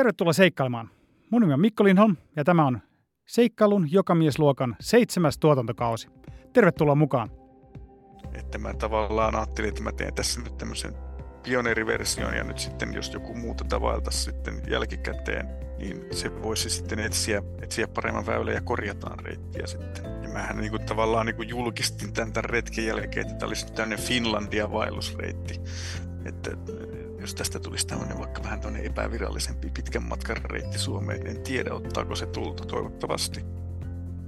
Tervetuloa seikkailemaan. Mun nimi on Mikko Lindholm ja tämä on Seikkailun jokamiesluokan seitsemäs tuotantokausi. Tervetuloa mukaan. Että mä tavallaan ajattelin, että mä teen tässä nyt tämmöisen pioneeriversion ja nyt sitten jos joku muuta tavalta sitten jälkikäteen, niin se voisi sitten etsiä, etsiä paremman väylän ja korjataan reittiä sitten. Ja mähän niin kuin tavallaan niin kuin julkistin tämän, tämän retken jälkeen, että tämä olisi tämmöinen Finlandia-vaellusreitti. Että jos tästä tulisi tämmöinen vaikka vähän tämmöinen epävirallisempi pitkän matkan reitti Suomeen, en tiedä ottaako se tulta toivottavasti.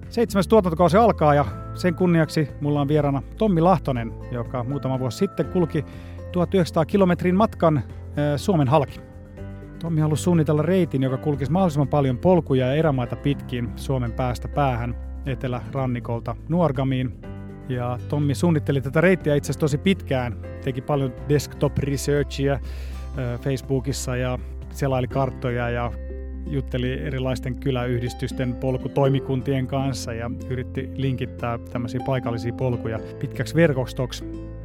Seitsemäs tuotantokausi alkaa ja sen kunniaksi mulla on vieraana Tommi Lahtonen, joka muutama vuosi sitten kulki 1900 kilometrin matkan Suomen halki. Tommi halusi suunnitella reitin, joka kulkisi mahdollisimman paljon polkuja ja erämaita pitkin Suomen päästä päähän etelärannikolta Nuorgamiin. Ja Tommi suunnitteli tätä reittiä itse asiassa tosi pitkään, teki paljon desktop researchia Facebookissa ja selaili karttoja ja jutteli erilaisten kyläyhdistysten polkutoimikuntien kanssa ja yritti linkittää tämmöisiä paikallisia polkuja pitkäksi verkostoksi.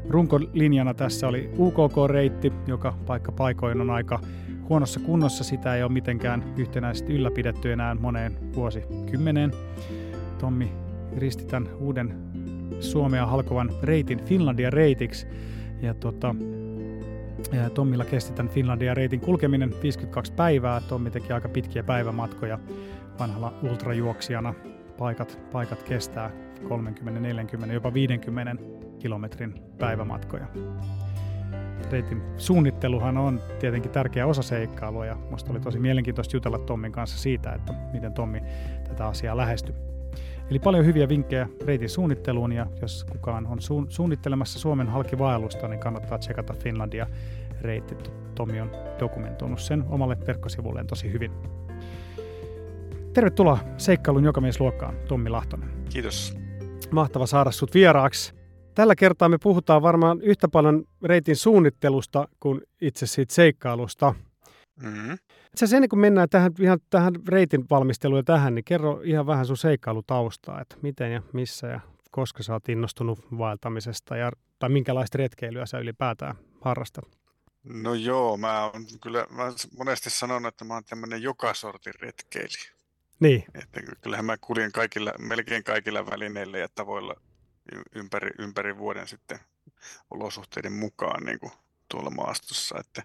Runkolinjana tässä oli UKK-reitti, joka paikka paikoin on aika huonossa kunnossa. Sitä ei ole mitenkään yhtenäisesti ylläpidetty enää moneen vuosikymmeneen. Tommi risti tämän uuden Suomea halkovan reitin Finlandia reitiksi. Ja tota, Tommilla kesti tämän Finlandia reitin kulkeminen 52 päivää. Tommi teki aika pitkiä päivämatkoja vanhalla ultrajuoksijana. Paikat, paikat kestää 30, 40, jopa 50 kilometrin päivämatkoja. Reitin suunnitteluhan on tietenkin tärkeä osa seikkailua ja minusta oli tosi mielenkiintoista jutella Tommin kanssa siitä, että miten Tommi tätä asiaa lähestyi. Eli paljon hyviä vinkkejä reitin suunnitteluun ja jos kukaan on su- suunnittelemassa Suomen halkivaellusta, niin kannattaa tsekata Finlandia reitti. Tomi on dokumentoinut sen omalle verkkosivulleen tosi hyvin. Tervetuloa seikkailun jokamiesluokkaan, Tommi Lahtonen. Kiitos. Mahtava saada sut vieraaksi. Tällä kertaa me puhutaan varmaan yhtä paljon reitin suunnittelusta kuin itse siitä seikkailusta. Mm-hmm. Itse asiassa ennen kuin mennään tähän, ihan tähän reitin valmisteluun ja tähän, niin kerro ihan vähän sun seikkailutaustaa, että miten ja missä ja koska sä oot innostunut vaeltamisesta ja, tai minkälaista retkeilyä sä ylipäätään harrastat? No joo, mä oon kyllä mä monesti sanonut, että mä oon tämmöinen joka sortin retkeilijä. Niin. Että kyllähän mä kuljen kaikilla, melkein kaikilla välineillä ja tavoilla ympäri, ympäri vuoden sitten olosuhteiden mukaan niin kuin tuolla maastossa. Että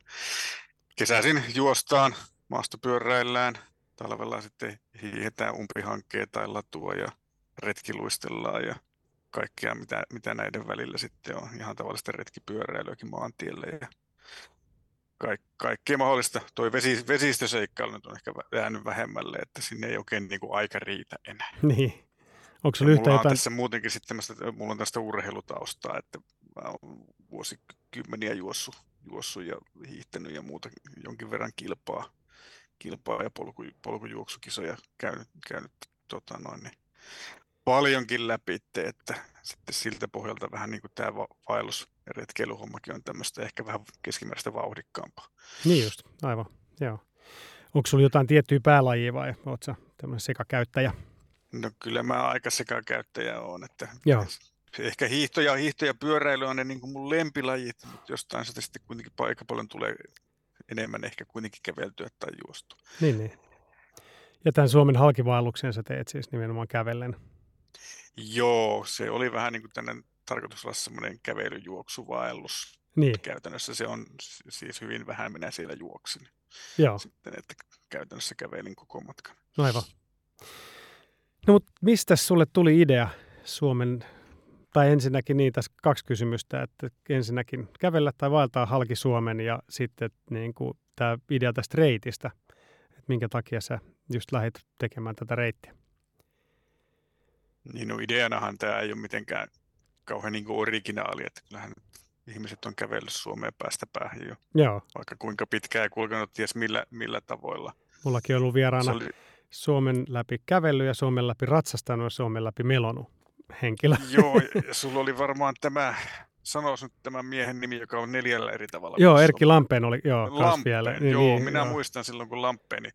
kesäisin juostaan, maastopyöräillään, talvella sitten hiihetään umpihankkeen tai latua ja retkiluistellaan ja kaikkea, mitä, mitä näiden välillä sitten on. Ihan tavallista retkipyöräilyäkin maantielle ja kaik, kaikkea mahdollista. Tuo vesi, vesistöseikkailu nyt on ehkä jäänyt vähemmälle, että sinne ei oikein niin kuin aika riitä enää. Niin. Onko se yhtä jotain... tässä muutenkin sitten, mulla on tästä urheilutaustaa, että mä oon vuosikymmeniä juossut, juossut ja hiihtänyt ja muuta jonkin verran kilpaa, kilpaa ja polku, polkujuoksukisoja käynyt, käynyt tota noin, niin paljonkin läpi, että sitten siltä pohjalta vähän niin kuin tämä vaellus- ja retkeilyhommakin on tämmöistä ehkä vähän keskimääräistä vauhdikkaampaa. Niin just, aivan, joo. Onko sulla jotain tiettyä päälajia vai oletko sä tämmöinen sekakäyttäjä? No kyllä mä aika sekakäyttäjä on, että Joo. ehkä hiihto ja, hiihto ja pyöräily on ne niin kuin mun lempilajit, mutta jostain sitä sitten kuitenkin aika paljon tulee enemmän ehkä kuitenkin käveltyä tai juostu. Niin, niin. Ja tämän Suomen halkivaelluksen sä teet siis nimenomaan kävellen. Joo, se oli vähän niin kuin tänne tarkoitus olla semmoinen kävelyjuoksuvaellus. Niin. Käytännössä se on siis hyvin vähän minä siellä juoksin. Joo. Sitten, että käytännössä kävelin koko matkan. No aivan. No mutta mistä sulle tuli idea Suomen, tai ensinnäkin niin tässä kaksi kysymystä, että ensinnäkin kävellä tai vaeltaa halki Suomen ja sitten niin kuin tämä idea tästä reitistä, että minkä takia sä just lähdit tekemään tätä reittiä? Niin no ideanahan tämä ei ole mitenkään kauhean niin originaali, että kyllähän ihmiset on kävellyt Suomeen päästä päähän jo. Joo. Vaikka kuinka pitkään ja kulkenut ties millä, millä tavoilla. Mullakin on ollut vieraana oli... Suomen läpi kävely ja Suomen läpi ratsastanut ja Suomen läpi melonut henkilö. Joo, ja sulla oli varmaan tämä, sanois nyt tämän miehen nimi, joka on neljällä eri tavalla. Joo, Erkki Lampeen oli, joo, Lampeen, vielä. Niin, joo, niin, minä joo. muistan silloin, kun Lampeeni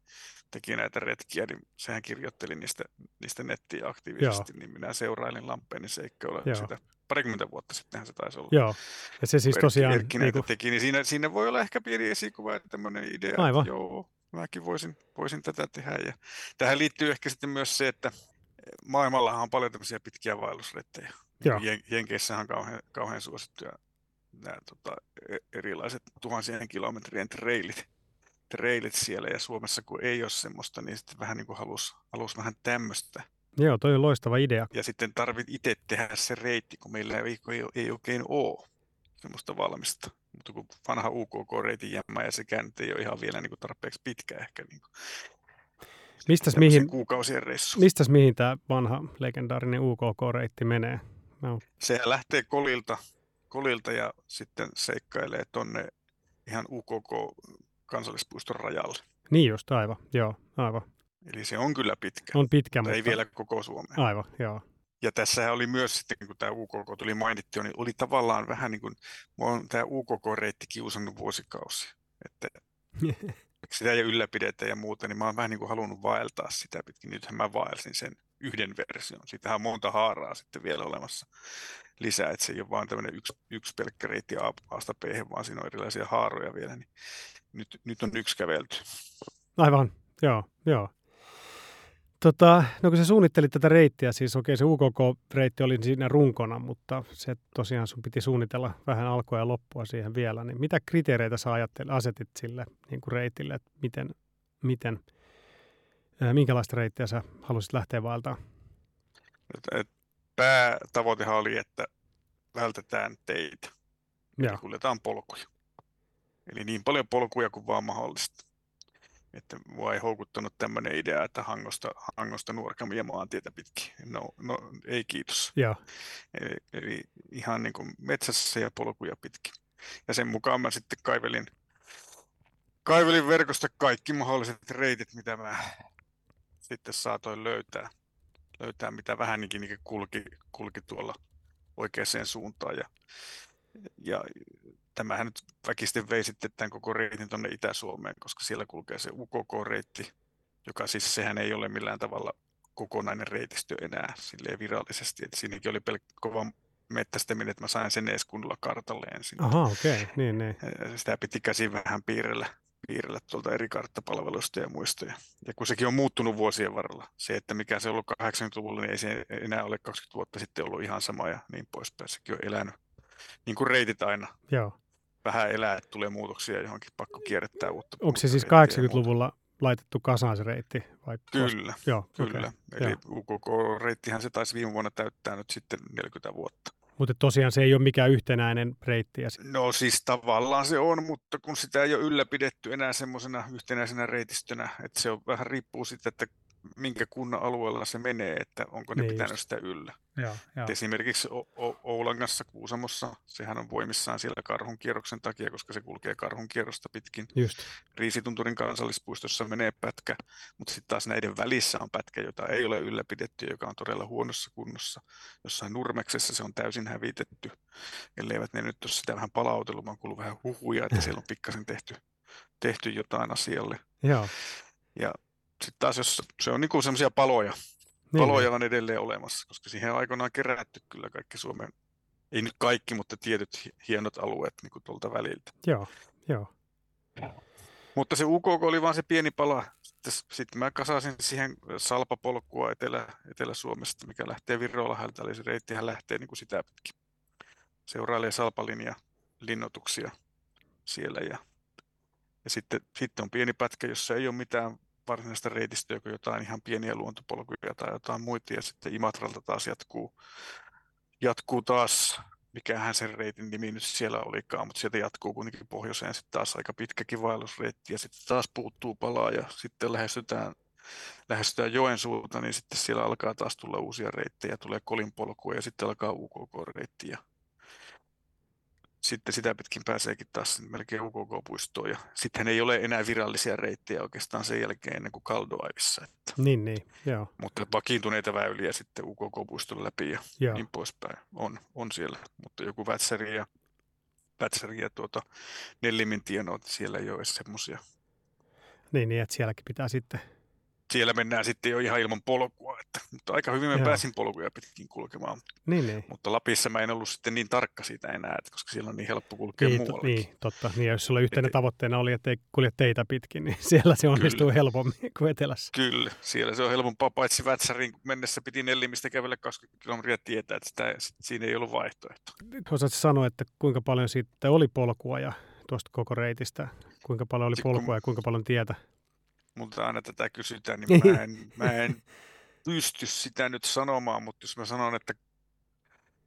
teki näitä retkiä, niin sehän kirjoitteli niistä, niistä nettiä aktiivisesti, joo. niin minä seurailin Lampeenin seikkailua sitä parikymmentä vuotta sittenhän se taisi olla. Joo, ja se siis tosiaan... Erkki niin kuin... teki, niin siinä, siinä voi olla ehkä pieni esikuva, että tämmöinen idea, Aivan. että joo, mäkin voisin, voisin tätä tehdä. Ja tähän liittyy ehkä sitten myös se, että maailmallahan on paljon tämmöisiä pitkiä vaellusreittejä. Joo. Jenkeissähän on kauhean, kauhean suosittuja nämä tota, e, erilaiset tuhansien kilometrien trailit, trailit siellä, ja Suomessa kun ei ole semmoista, niin sitten vähän niin kuin halus, halus vähän tämmöistä. Joo, toi on loistava idea. Ja sitten tarvit itse tehdä se reitti, kun meillä ei, ei, ei oikein ole semmoista valmista. Mutta kun vanha UKK-reitin jämmä ja sekään nyt ei ole ihan vielä niin kuin tarpeeksi pitkä ehkä niin kuin Mistäs mihin, kuukausien reissu. Mistäs mihin tämä vanha legendaarinen UKK-reitti menee? No. Se lähtee Kolilta, Kolilta ja sitten seikkailee tonne ihan UKK kansallispuiston rajalle. Niin just, aivan, joo, aivan. Eli se on kyllä pitkä. On pitkä, mutta... ei vielä koko Suomeen. Aivan, joo. Ja tässä oli myös sitten, kun tämä UKK tuli mainittu, niin oli tavallaan vähän niin kuin, tämä UKK-reitti kiusannut vuosikausi. Että sitä ei ylläpidetä ja muuta, niin mä oon vähän niin kuin halunnut vaeltaa sitä pitkin. Nythän mä vaelsin sen yhden version. Siitähän on monta haaraa sitten vielä olemassa lisää, että se ei ole vain tämmöinen yksi, yksi pelkkä reitti A-sta B, vaan siinä on erilaisia haaroja vielä. Niin nyt, nyt on yksi kävelty. Aivan, joo, joo. Tota, no kun sä suunnittelit tätä reittiä, siis okei okay, se UKK-reitti oli siinä runkona, mutta se tosiaan sun piti suunnitella vähän alkua ja loppua siihen vielä, niin mitä kriteereitä sä ajattelit, asetit sille niin kuin reitille, että miten, miten, ää, minkälaista reittiä sä halusit lähteä vaeltamaan? Päätavoitehan oli, että vältetään teitä, ja kuljetaan polkuja. Eli niin paljon polkuja kuin vaan mahdollista. Että mua ei houkuttanut tämmöinen idea, että Hangosta, Hangosta nuorkamia maantietä pitkin. No, no ei kiitos. Ja. Eli, eli ihan niin kuin metsässä ja polkuja pitkin. Ja sen mukaan mä sitten kaivelin, kaivelin verkosta kaikki mahdolliset reitit, mitä mä sitten saatoin löytää. Löytää, mitä vähän niin kulki, kulki tuolla oikeaan suuntaan. Ja, ja tämähän nyt väkisten vei sitten tämän koko reitin tuonne Itä-Suomeen, koska siellä kulkee se UKK-reitti, joka siis sehän ei ole millään tavalla kokonainen reitistö enää silleen virallisesti. että siinäkin oli pelkkä kova mettästäminen, että mä sain sen edes kunnolla kartalle ensin. Aha, okei, okay. niin, niin. Sitä piti käsin vähän piirrellä, piirrellä tuolta eri karttapalveluista ja muistoja. Ja kun sekin on muuttunut vuosien varrella, se, että mikä se on ollut 80-luvulla, niin ei se enää ole 20 vuotta sitten ollut ihan sama ja niin poispäin. Sekin on elänyt niin kuin reitit aina. Joo vähän elää, että tulee muutoksia johonkin, pakko kierrättää uutta. Onko se siis 80-luvulla laitettu kasaan se reitti? Vai kyllä, Joo, kyllä. Okay. Eli UKK-reittihän se taisi viime vuonna täyttää nyt sitten 40 vuotta. Mutta tosiaan se ei ole mikään yhtenäinen reitti. Ja... No siis tavallaan se on, mutta kun sitä ei ole ylläpidetty enää semmoisena yhtenäisenä reitistönä, että se on vähän riippuu sitten, että minkä kunnan alueella se menee, että onko ne niin pitänyt just. sitä yllä. Ja, ja. Esimerkiksi o- o- Oulangassa, Kuusamossa, sehän on voimissaan siellä karhun kierroksen takia, koska se kulkee karhun kierrosta pitkin. Just. Riisitunturin kansallispuistossa menee pätkä, mutta sitten taas näiden välissä on pätkä, jota ei ole ylläpidetty, joka on todella huonossa kunnossa. Jossain Nurmeksessa se on täysin hävitetty, elleivät ne nyt ole sitä vähän palautellut, vaan kuullut vähän huhuja, että siellä on pikkasen tehty, tehty jotain asialle. Joo. Ja sitten taas jos se on niinku semmoisia paloja, niin, paloja niin. on edelleen olemassa, koska siihen on aikoinaan kerätty kyllä kaikki Suomen, ei nyt kaikki, mutta tietyt hienot alueet niin kuin tuolta väliltä. Joo, joo. Mutta se UKK oli vain se pieni pala. Sitten, sitten mä kasasin siihen salpapolkua Etelä, Etelä-Suomesta, mikä lähtee Virolahelta, eli se reittihän lähtee niin kuin sitä pitkin. Seurailee salpalinja linnoituksia siellä ja, ja sitten, sitten on pieni pätkä, jossa ei ole mitään varsinaista reitistöä kuin jotain ihan pieniä luontopolkuja tai jotain muita. Ja sitten Imatralta taas jatkuu, jatkuu taas, mikähän sen reitin nimi nyt siellä olikaan, mutta sieltä jatkuu kuitenkin pohjoiseen sitten taas aika pitkäkin vaellusreitti ja sitten taas puuttuu palaa ja sitten lähestytään lähestytään Joensuuta, niin sitten siellä alkaa taas tulla uusia reittejä, tulee kolinpolkua ja sitten alkaa UKK-reitti ja sitten sitä pitkin pääseekin taas melkein UKK-puistoon. Ja sittenhän ei ole enää virallisia reittejä oikeastaan sen jälkeen ennen kuin Kaldoaivissa. Että. Niin, niin, joo. Mutta vakiintuneita väyliä sitten UKK-puiston läpi ja joo. niin poispäin on, on siellä. Mutta joku Vätsäri ja, Vätsäri ja tuota, Nellimin tienoot, siellä ei ole semmoisia. Niin, niin, että sielläkin pitää sitten... Siellä mennään sitten jo ihan ilman polkua, että mutta aika hyvin mä Joo. pääsin polkuja pitkin kulkemaan. Niin, niin. Mutta Lapissa mä en ollut sitten niin tarkka siitä enää, että koska siellä on niin helppo kulkea Niin, muuallakin. niin, totta. Niin, jos sulla yhteinen Et- tavoitteena oli, että ei kulje teitä pitkin, niin siellä se onnistuu helpommin kuin etelässä. Kyllä, siellä se on helpompaa, paitsi Vätsärin mennessä piti Nellimistä kävellä 20 kilometriä tietää, että sitä, sit siinä ei ollut vaihtoehto. Osaatko sanoa, että kuinka paljon siitä oli polkua ja tuosta koko reitistä? Kuinka paljon oli polkua ja kuinka paljon tietä? Multa aina tätä kysytään, niin mä en, mä en pysty sitä nyt sanomaan, mutta jos mä sanon, että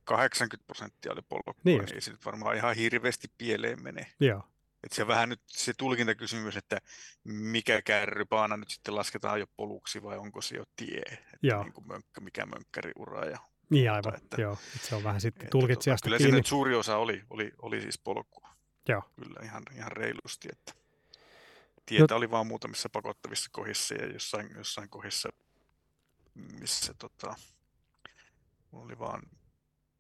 80 prosenttia oli polkua, Niin niin, ei se nyt varmaan ihan hirveästi pieleen mene. Joo, Et se vähän nyt se tulkintakysymys, että mikä kärrypaana nyt sitten lasketaan jo poluksi vai onko se jo tie, että Joo. niin kuin mönkkä, mikä mönkkäriura. Ja, niin aivan. että- Joo, että se on vähän sitten tulkitsijasta Kyllä kiinni. siinä nyt suuri osa oli, oli, oli siis polkua. Joo. Kyllä ihan, ihan reilusti, että tietä oli vaan muutamissa pakottavissa kohdissa ja jossain, jossain kohdissa, missä tota, oli vaan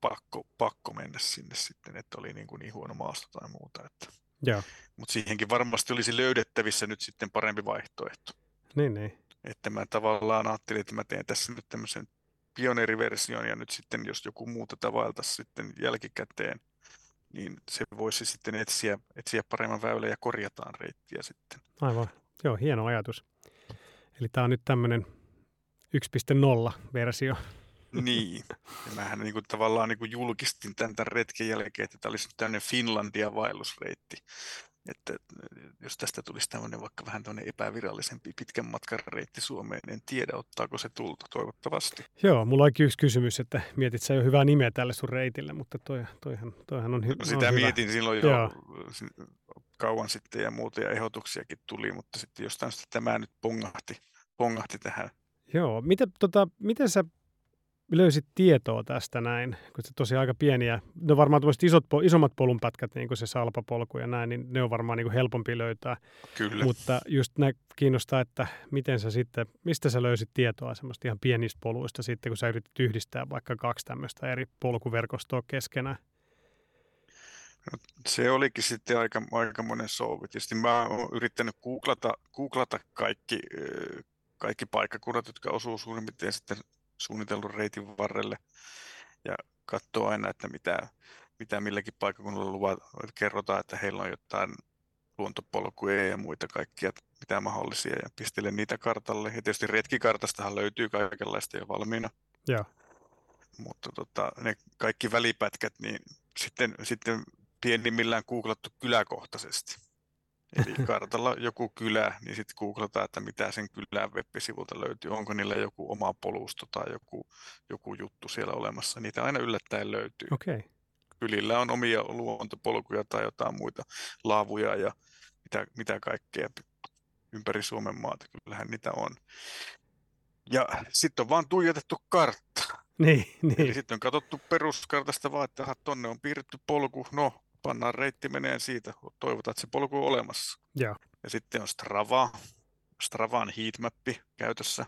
pakko, pakko mennä sinne sitten, että oli niin, kuin niin huono maasto tai muuta. Että. Mutta siihenkin varmasti olisi löydettävissä nyt sitten parempi vaihtoehto. niin, niin. Että mä tavallaan ajattelin, että mä teen tässä nyt tämmöisen pioneeriversion ja nyt sitten jos joku muu tätä vaeltaisi sitten jälkikäteen, niin se voisi sitten etsiä, etsiä paremman väylän ja korjataan reittiä sitten. Aivan. Joo, hieno ajatus. Eli tämä on nyt tämmöinen 1.0-versio. Niin. Ja mähän niin kuin tavallaan niin kuin julkistin tämän, tämän retken jälkeen, että tämä olisi nyt tämmöinen Finlandia vaellusreitti. Että jos tästä tulisi tämmöinen vaikka vähän tämmöinen epävirallisempi pitkän matkan reitti Suomeen, en tiedä ottaako se tulta toivottavasti. Joo, mulla onkin yksi kysymys, että mietit sä jo hyvää nimeä tälle sun reitille, mutta toi, toihan, toihan on, hy- No on sitä hyvä. mietin silloin jo Joo. kauan sitten ja muuta ja ehdotuksiakin tuli, mutta sitten jostain syystä tämä nyt pongahti, pongahti tähän. Joo, miten, tota, miten sä löysit tietoa tästä näin, kun se tosiaan aika pieniä, no varmaan tuommoiset isot, isommat polunpätkät, niin kuin se salpapolku ja näin, niin ne on varmaan niin kuin helpompi löytää, Kyllä. mutta just nä kiinnostaa, että miten sä sitten, mistä sä löysit tietoa semmoista ihan pienistä poluista sitten, kun sä yritit yhdistää vaikka kaksi tämmöistä eri polkuverkostoa keskenään. Se olikin sitten aika, aikamoinen souvi. Tietysti mä oon yrittänyt googlata, googlata kaikki, kaikki paikkakunnat, jotka osuu suurin piirtein sitten suunnitellun reitin varrelle ja katsoa aina, että mitä, mitä milläkin paikkakunnalla luvat, kerrotaan, että heillä on jotain luontopolkuja ja muita kaikkia, mitä mahdollisia ja pistelen niitä kartalle. Ja tietysti retkikartastahan löytyy kaikenlaista jo valmiina. Joo. Mutta tota, ne kaikki välipätkät, niin sitten, sitten pienimmillään googlattu kyläkohtaisesti. Eli kartalla joku kylä, niin sitten googlataan, että mitä sen kylän web-sivulta löytyy. Onko niillä joku oma polusto tai joku, joku juttu siellä olemassa. Niitä aina yllättäen löytyy. Okay. Kylillä on omia luontopolkuja tai jotain muita laavuja ja mitä, mitä kaikkea ympäri Suomen maata. Kyllähän niitä on. Ja sitten on vaan tuijotettu kartta. Niin, Eli niin. sitten on katsottu peruskartasta vaan, että aha, tonne on piirretty polku, no pannaan reitti menee siitä, toivotaan, että se polku on olemassa. Joo. Ja sitten on Strava, Stravan heatmappi käytössä.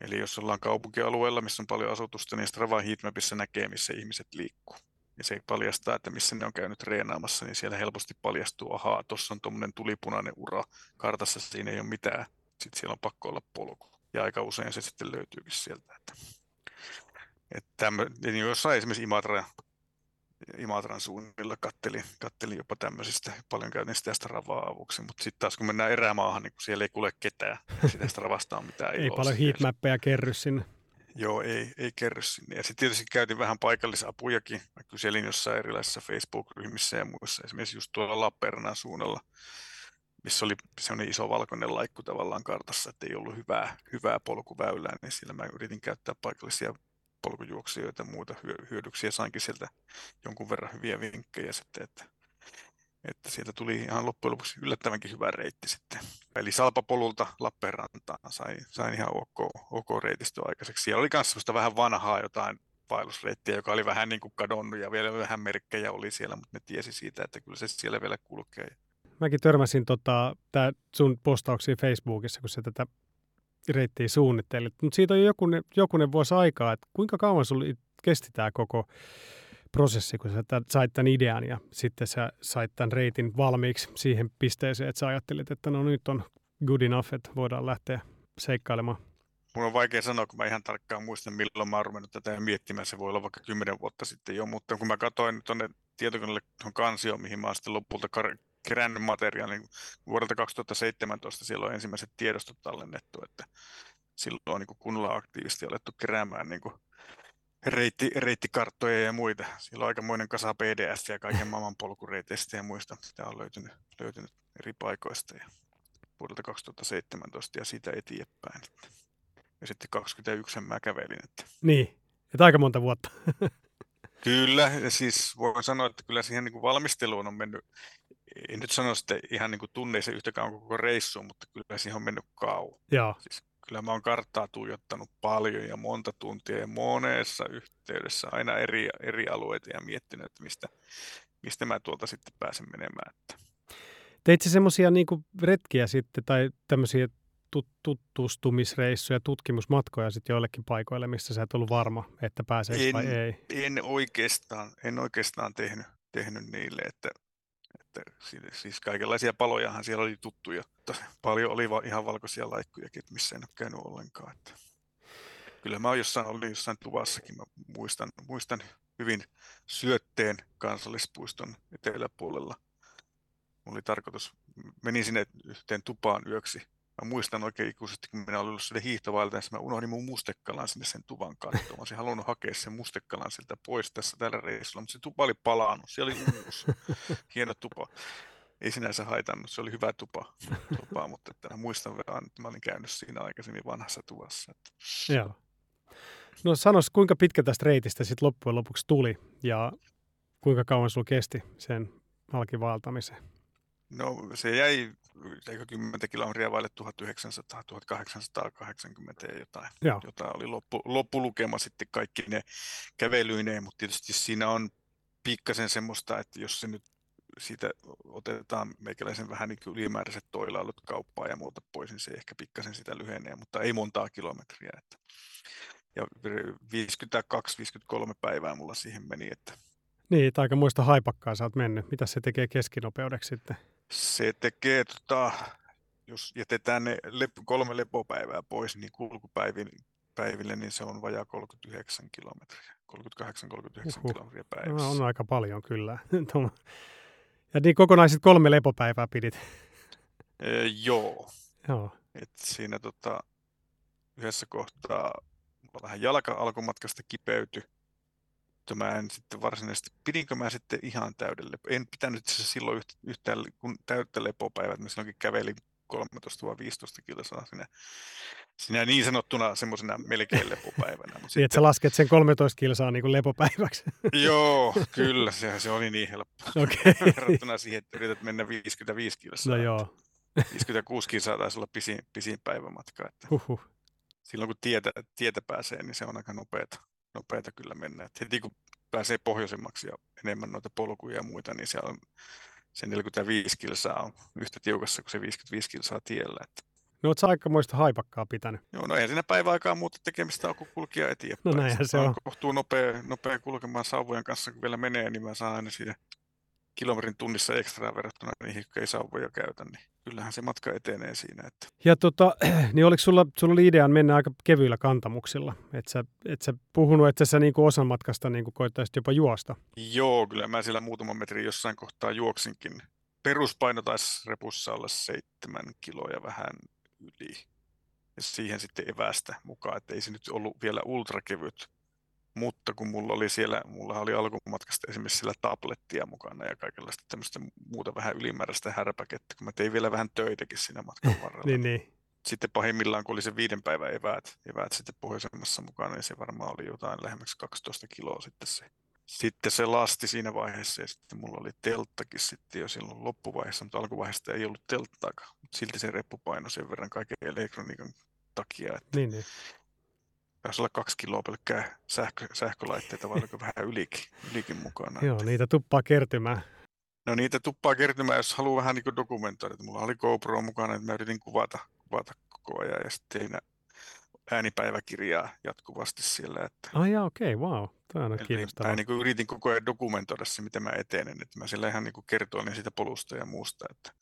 Eli jos ollaan kaupunkialueella, missä on paljon asutusta, niin Stravan heatmapissa näkee, missä ihmiset liikkuu. Ja se paljastaa, että missä ne on käynyt treenaamassa, niin siellä helposti paljastuu, ahaa, tuossa on tuommoinen tulipunainen ura, kartassa siinä ei ole mitään, sitten siellä on pakko olla polku. Ja aika usein se sitten löytyykin sieltä. Että että tämmö, niin jossain esimerkiksi Imatra, Imatran suunnilla kattelin, kattelin jopa tämmöisistä, paljon käytin sitä Stravaa avuksi, mutta sitten taas kun mennään erämaahan, niin kun siellä ei kuule ketään, sitä Stravasta on mitään Ei paljon heatmappeja kerry sinne. Joo, ei, ei kerry sinne. Ja sitten tietysti käytin vähän paikallisapujakin. Mä kyselin jossain erilaisissa Facebook-ryhmissä ja muissa, esimerkiksi just tuolla Lappeenrannan suunnalla, missä oli semmoinen iso valkoinen laikku tavallaan kartassa, että ei ollut hyvää, hyvää polkuväylää, niin siellä mä yritin käyttää paikallisia polkujuoksijoita ja muita hyö- hyödyksiä. Sainkin sieltä jonkun verran hyviä vinkkejä sitten, että, että sieltä tuli ihan loppujen lopuksi yllättävänkin hyvä reitti sitten. Eli Salpapolulta Lappeenrantaan sain, sain ihan ok, ok reitistö aikaiseksi. Siellä oli myös vähän vanhaa jotain vaellusreittiä, joka oli vähän niin kuin kadonnut ja vielä vähän merkkejä oli siellä, mutta ne tiesi siitä, että kyllä se siellä vielä kulkee. Mäkin törmäsin tota, tää sun postauksiin Facebookissa, kun sä tätä reittiä suunnittelit. Mutta siitä on jo jokunen, jokunen vuosi aikaa, että kuinka kauan sulla kesti tämä koko prosessi, kun sä sait tämän idean ja sitten sä sait tämän reitin valmiiksi siihen pisteeseen, että sä ajattelit, että no nyt on good enough, että voidaan lähteä seikkailemaan. mun on vaikea sanoa, kun mä ihan tarkkaan muistan, milloin mä oon tätä miettimään. Se voi olla vaikka kymmenen vuotta sitten jo, mutta kun mä katsoin tuonne tietokoneelle tuon kansioon, mihin mä oon sitten lopulta kerännyt materiaalin vuodelta 2017 siellä on ensimmäiset tiedostot tallennettu, että silloin on niin kunnolla aktiivisesti alettu keräämään niin kuin reitti, reittikarttoja ja muita. Siellä on aikamoinen kasa pdf ja kaiken maailman polkureiteistä ja muista, mitä on löytynyt, löytynyt eri paikoista ja vuodelta 2017 ja siitä eteenpäin. Ja sitten 21 mä kävelin. Että... Niin, että aika monta vuotta. Kyllä, ja siis voin sanoa, että kyllä siihen niin kuin valmisteluun on mennyt, en nyt sano sitten ihan niin kuin tunneisen yhtäkään koko reissuun, mutta kyllä siihen on mennyt kauan. Joo. Siis kyllä mä oon karttaa tuijottanut paljon ja monta tuntia ja monessa yhteydessä aina eri, eri alueita ja miettinyt, että mistä, mistä mä tuolta sitten pääsen menemään. Että. Teit semmoisia niin retkiä sitten tai tämmöisiä tutustumisreissuja, tutkimusmatkoja sitten joillekin paikoille, missä sä et ollut varma, että pääsee vai ei? En oikeastaan, en oikeastaan tehnyt, tehnyt niille, että, että siis kaikenlaisia palojahan siellä oli tuttuja, mutta paljon oli ihan valkoisia laikkujakin, että missä en ole käynyt ollenkaan. Että. Kyllä mä jossain, olin jossain tuvassakin, mä muistan, muistan hyvin syötteen kansallispuiston eteläpuolella. Mulla oli tarkoitus, menin sinne yhteen tupaan yöksi Mä muistan oikein ikuisesti, kun minä olin ollut sille hiihtovailta, mä unohdin mun mustekalan sinne sen tuvan kattoon. Mä olisin halunnut hakea sen mustekalan sieltä pois tässä tällä reissulla, mutta se tupa oli palannut. Siellä oli uusi, hieno tupa. Ei sinänsä haitannut, se oli hyvä tupa, tupa mutta että muistan vaan, että mä olin käynyt siinä aikaisemmin vanhassa tuvassa. Joo. No sanos, kuinka pitkä tästä reitistä sitten loppujen lopuksi tuli ja kuinka kauan sulla kesti sen halkivaltamiseen? No se jäi eikö 10 kilometriä vaille 1900, 1880 ja jotain, Joo. jota oli loppu, loppulukema sitten kaikki ne kävelyineen, mutta tietysti siinä on pikkasen semmoista, että jos se nyt siitä otetaan meikäläisen vähän niin ylimääräiset toilailut kauppaa ja muuta pois, niin se ehkä pikkasen sitä lyhenee, mutta ei montaa kilometriä. Että. Ja 52-53 päivää mulla siihen meni. Että... Niin, että aika muista haipakkaa sä oot mennyt. Mitä se tekee keskinopeudeksi sitten? Se tekee, tota, jos jätetään ne lep, kolme lepopäivää pois, niin kulkupäiville, niin se on vajaa 39 kilometriä. 38-39 kilometriä päivässä. No, on aika paljon kyllä. ja niin kokonaiset kolme lepopäivää pidit. E, joo. joo. Et siinä tota, yhdessä kohtaa vähän jalka alkumatkasta kipeytyi mutta mä en sitten varsinaisesti, pidinkö mä sitten ihan täydelle, en pitänyt se silloin yhtään kun täyttä lepopäivät, mä silloinkin kävelin 13 vai 15 kilsaa sinä, sinä niin sanottuna semmoisena melkein lepopäivänä. Mutta niin, että sä lasket sen 13 kilsaa niin kuin lepopäiväksi. joo, kyllä, se, se oli niin helppo. Okay. Verrattuna siihen, että yrität mennä 55 kilsaa. No joo. 56 kilsaa taisi olla pisin, pisin päivämatka. Että Huhhuh. Silloin kun tietä, tietä pääsee, niin se on aika nopeata nopeita kyllä mennä. Et heti kun pääsee pohjoisemmaksi ja enemmän noita polkuja ja muita, niin siellä on se 45 kilsaa on yhtä tiukassa kuin se 55 kilsaa tiellä. Että. No oot aika muista haipakkaa pitänyt. Joo, no ei siinä päiväaikaa muuta tekemistä on kuin kulkia eteenpäin. No näinhän se on. Kohtuu nopea, nopea kulkemaan sauvojen kanssa, kun vielä menee, niin mä saan aina siitä kilometrin tunnissa ekstra verrattuna niihin, jotka ei sauvoja käytä, niin kyllähän se matka etenee siinä. Että. Ja tota, niin oliko sulla, sulla oli idean mennä aika kevyillä kantamuksilla? Et sä, et sä puhunut, että sä niinku osan matkasta niinku koittaisit jopa juosta? Joo, kyllä mä siellä muutaman metrin jossain kohtaa juoksinkin. Peruspaino taisi repussa olla seitsemän kiloa vähän yli. Ja siihen sitten evästä mukaan, että ei se nyt ollut vielä ultrakevyt mutta kun mulla oli siellä, mulla oli alkumatkasta esimerkiksi siellä tablettia mukana ja kaikenlaista tämmöistä muuta vähän ylimääräistä härpäkettä, kun mä tein vielä vähän töitäkin siinä matkan varrella. niin, niin. Sitten pahimmillaan, kun oli se viiden päivän eväät, eväät sitten pohjoisemmassa mukana, niin se varmaan oli jotain lähemmäksi 12 kiloa sitten se. Sitten se lasti siinä vaiheessa ja sitten mulla oli telttakin sitten jo silloin loppuvaiheessa, mutta alkuvaiheessa ei ollut telttaakaan. Mutta silti se reppu paino sen verran kaiken elektroniikan takia, että niin, niin taisi olla kaksi kiloa pelkkää sähkö, sähkölaitteita, vai oliko vähän ylikin, ylikin mukana. Joo, niitä tuppaa kertymään. No niitä tuppaa kertymään, jos haluaa vähän niin dokumentoida. Mulla oli GoPro mukana, että mä yritin kuvata, kuvata koko ajan ja sitten siinä äänipäiväkirjaa jatkuvasti siellä. Että... Ah jaa, okei, okay, wow. Tämä on kiinnostavaa. Mä niin kuin yritin koko ajan dokumentoida se, miten mä etenen. Että mä siellä ihan niin kuin kertoin siitä polusta ja muusta. Että...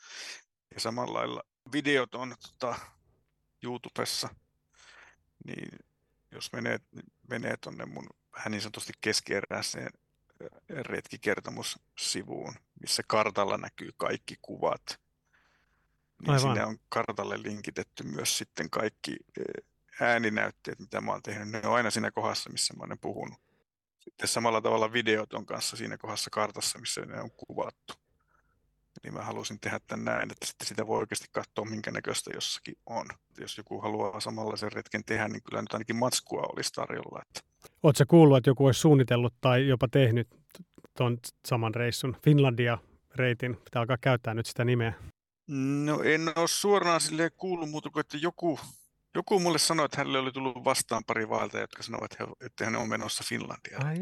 Ja samalla lailla videot on tota, YouTubessa – niin jos menee, menee tuonne mun vähän niin sanotusti keskeeräiseen retkikertomussivuun, missä kartalla näkyy kaikki kuvat, niin Aivan. sinne on kartalle linkitetty myös sitten kaikki ääninäytteet, mitä mä oon tehnyt. Ne on aina siinä kohdassa, missä mä oon puhunut. Sitten samalla tavalla videot on kanssa siinä kohdassa kartassa, missä ne on kuvattu. Niin mä halusin tehdä tämän näin, että sitten sitä voi oikeasti katsoa, minkä näköistä jossakin on. Jos joku haluaa samanlaisen retken tehdä, niin kyllä nyt ainakin matskua olisi tarjolla. Että... Oletko kuullut, että joku olisi suunnitellut tai jopa tehnyt tuon saman reissun, Finlandia-reitin? Pitää alkaa käyttää nyt sitä nimeä. No en ole suoraan sille kuullut muuta kuin, että joku, joku mulle sanoi, että hänelle oli tullut vastaan pari vaelta, jotka sanoivat, että hän on menossa Finlandiaan. Ai.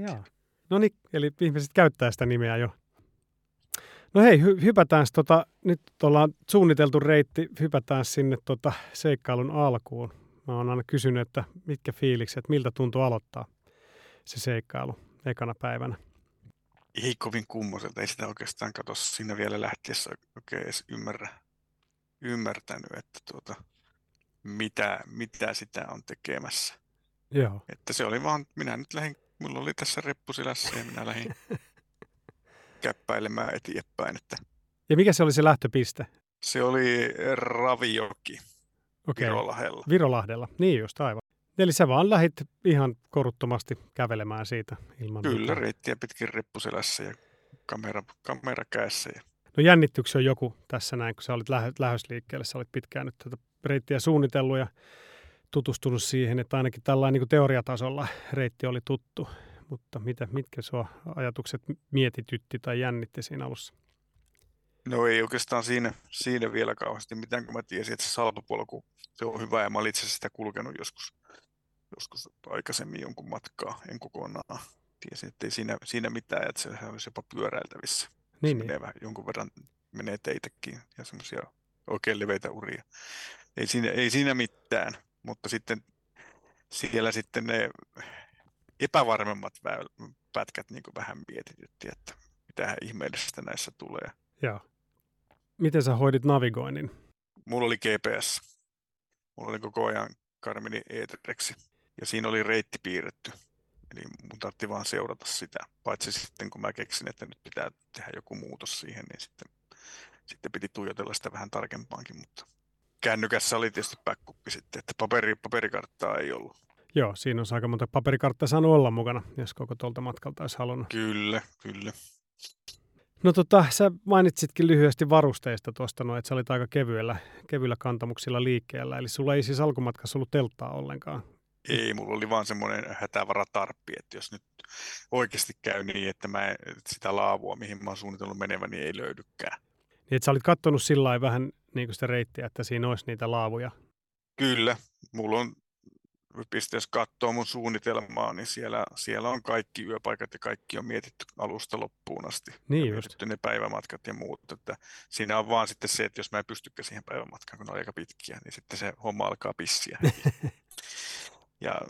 No niin, eli ihmiset käyttää sitä nimeä jo. No hei, hy- hypätään tota, nyt ollaan suunniteltu reitti, hypätään sinne tota seikkailun alkuun. Mä oon aina kysynyt, että mitkä fiilikset, miltä tuntuu aloittaa se seikkailu ekana päivänä. Ei kovin kummoselta, ei sitä oikeastaan katso siinä vielä lähtiessä oikein edes ymmärrä, ymmärtänyt, että tuota, mitä, mitä sitä on tekemässä. Joo. Että se oli vaan, minä nyt lähdin, mulla oli tässä reppusilässä ja minä lähdin käppäilemään eteenpäin. Että ja mikä se oli se lähtöpiste? Se oli Ravioki okay. Virolahdella. Virolahdella, niin just aivan. Eli sä vaan lähit ihan koruttomasti kävelemään siitä ilman Kyllä, mitään. reittiä pitkin reppuselässä ja kamera, kamera käessä. Ja... No jännittyykö on joku tässä näin, kun sä olit lähö, lähösliikkeelle, sä olit pitkään nyt tätä reittiä suunnitellut ja tutustunut siihen, että ainakin tällainen niin teoriatasolla reitti oli tuttu. Mutta mitä, mitkä sua ajatukset mietitytti tai jännitti siinä alussa? No ei oikeastaan siinä, siinä vielä kauheasti mitään, kun mä tiesin, että se salpapolku se on hyvä ja mä olin itse sitä kulkenut joskus, joskus aikaisemmin jonkun matkaa, en kokonaan. Tiesin, että ei siinä, siinä mitään, että se olisi jopa pyöräiltävissä. Niin, se niin. menee vähän, jonkun verran menee teitäkin ja semmoisia oikein leveitä uria. Ei siinä, ei siinä mitään, mutta sitten siellä sitten ne epävarmemmat pätkät niin vähän mietitytti, että mitä ihmeellistä näissä tulee. Joo. Miten sä hoidit navigoinnin? Mulla oli GPS. Mulla oli koko ajan Karmini Eetreksi. Ja siinä oli reitti piirretty. Eli mun tarvitsi vaan seurata sitä. Paitsi sitten kun mä keksin, että nyt pitää tehdä joku muutos siihen, niin sitten, sitten piti tuijotella sitä vähän tarkempaankin. Mutta kännykässä oli tietysti backup sitten, että paperi, paperikarttaa ei ollut. Joo, siinä on aika monta paperikarttaa saanut olla mukana, jos koko tuolta matkalta olisi halunnut. Kyllä, kyllä. No tota, sä mainitsitkin lyhyesti varusteista tuosta, no, että sä olit aika kevyellä, kevyillä kantamuksilla liikkeellä. Eli sulla ei siis alkumatkassa ollut telttaa ollenkaan. Ei, mulla oli vaan semmoinen hätävaratarppi, että jos nyt oikeasti käy niin, että mä sitä laavua, mihin mä oon suunnitellut menevän, niin ei löydykään. Niin, että sä olit kattonut sillä vähän niin kuin sitä reittiä, että siinä olisi niitä laavuja. Kyllä, mulla on jos katsoo mun suunnitelmaa, niin siellä, siellä on kaikki yöpaikat ja kaikki on mietitty alusta loppuun asti. Niin ja just. ne päivämatkat ja muut. Että siinä on vaan sitten se, että jos mä en pystykään siihen päivämatkaan, kun ne on aika pitkiä, niin sitten se homma alkaa pissiä. ja,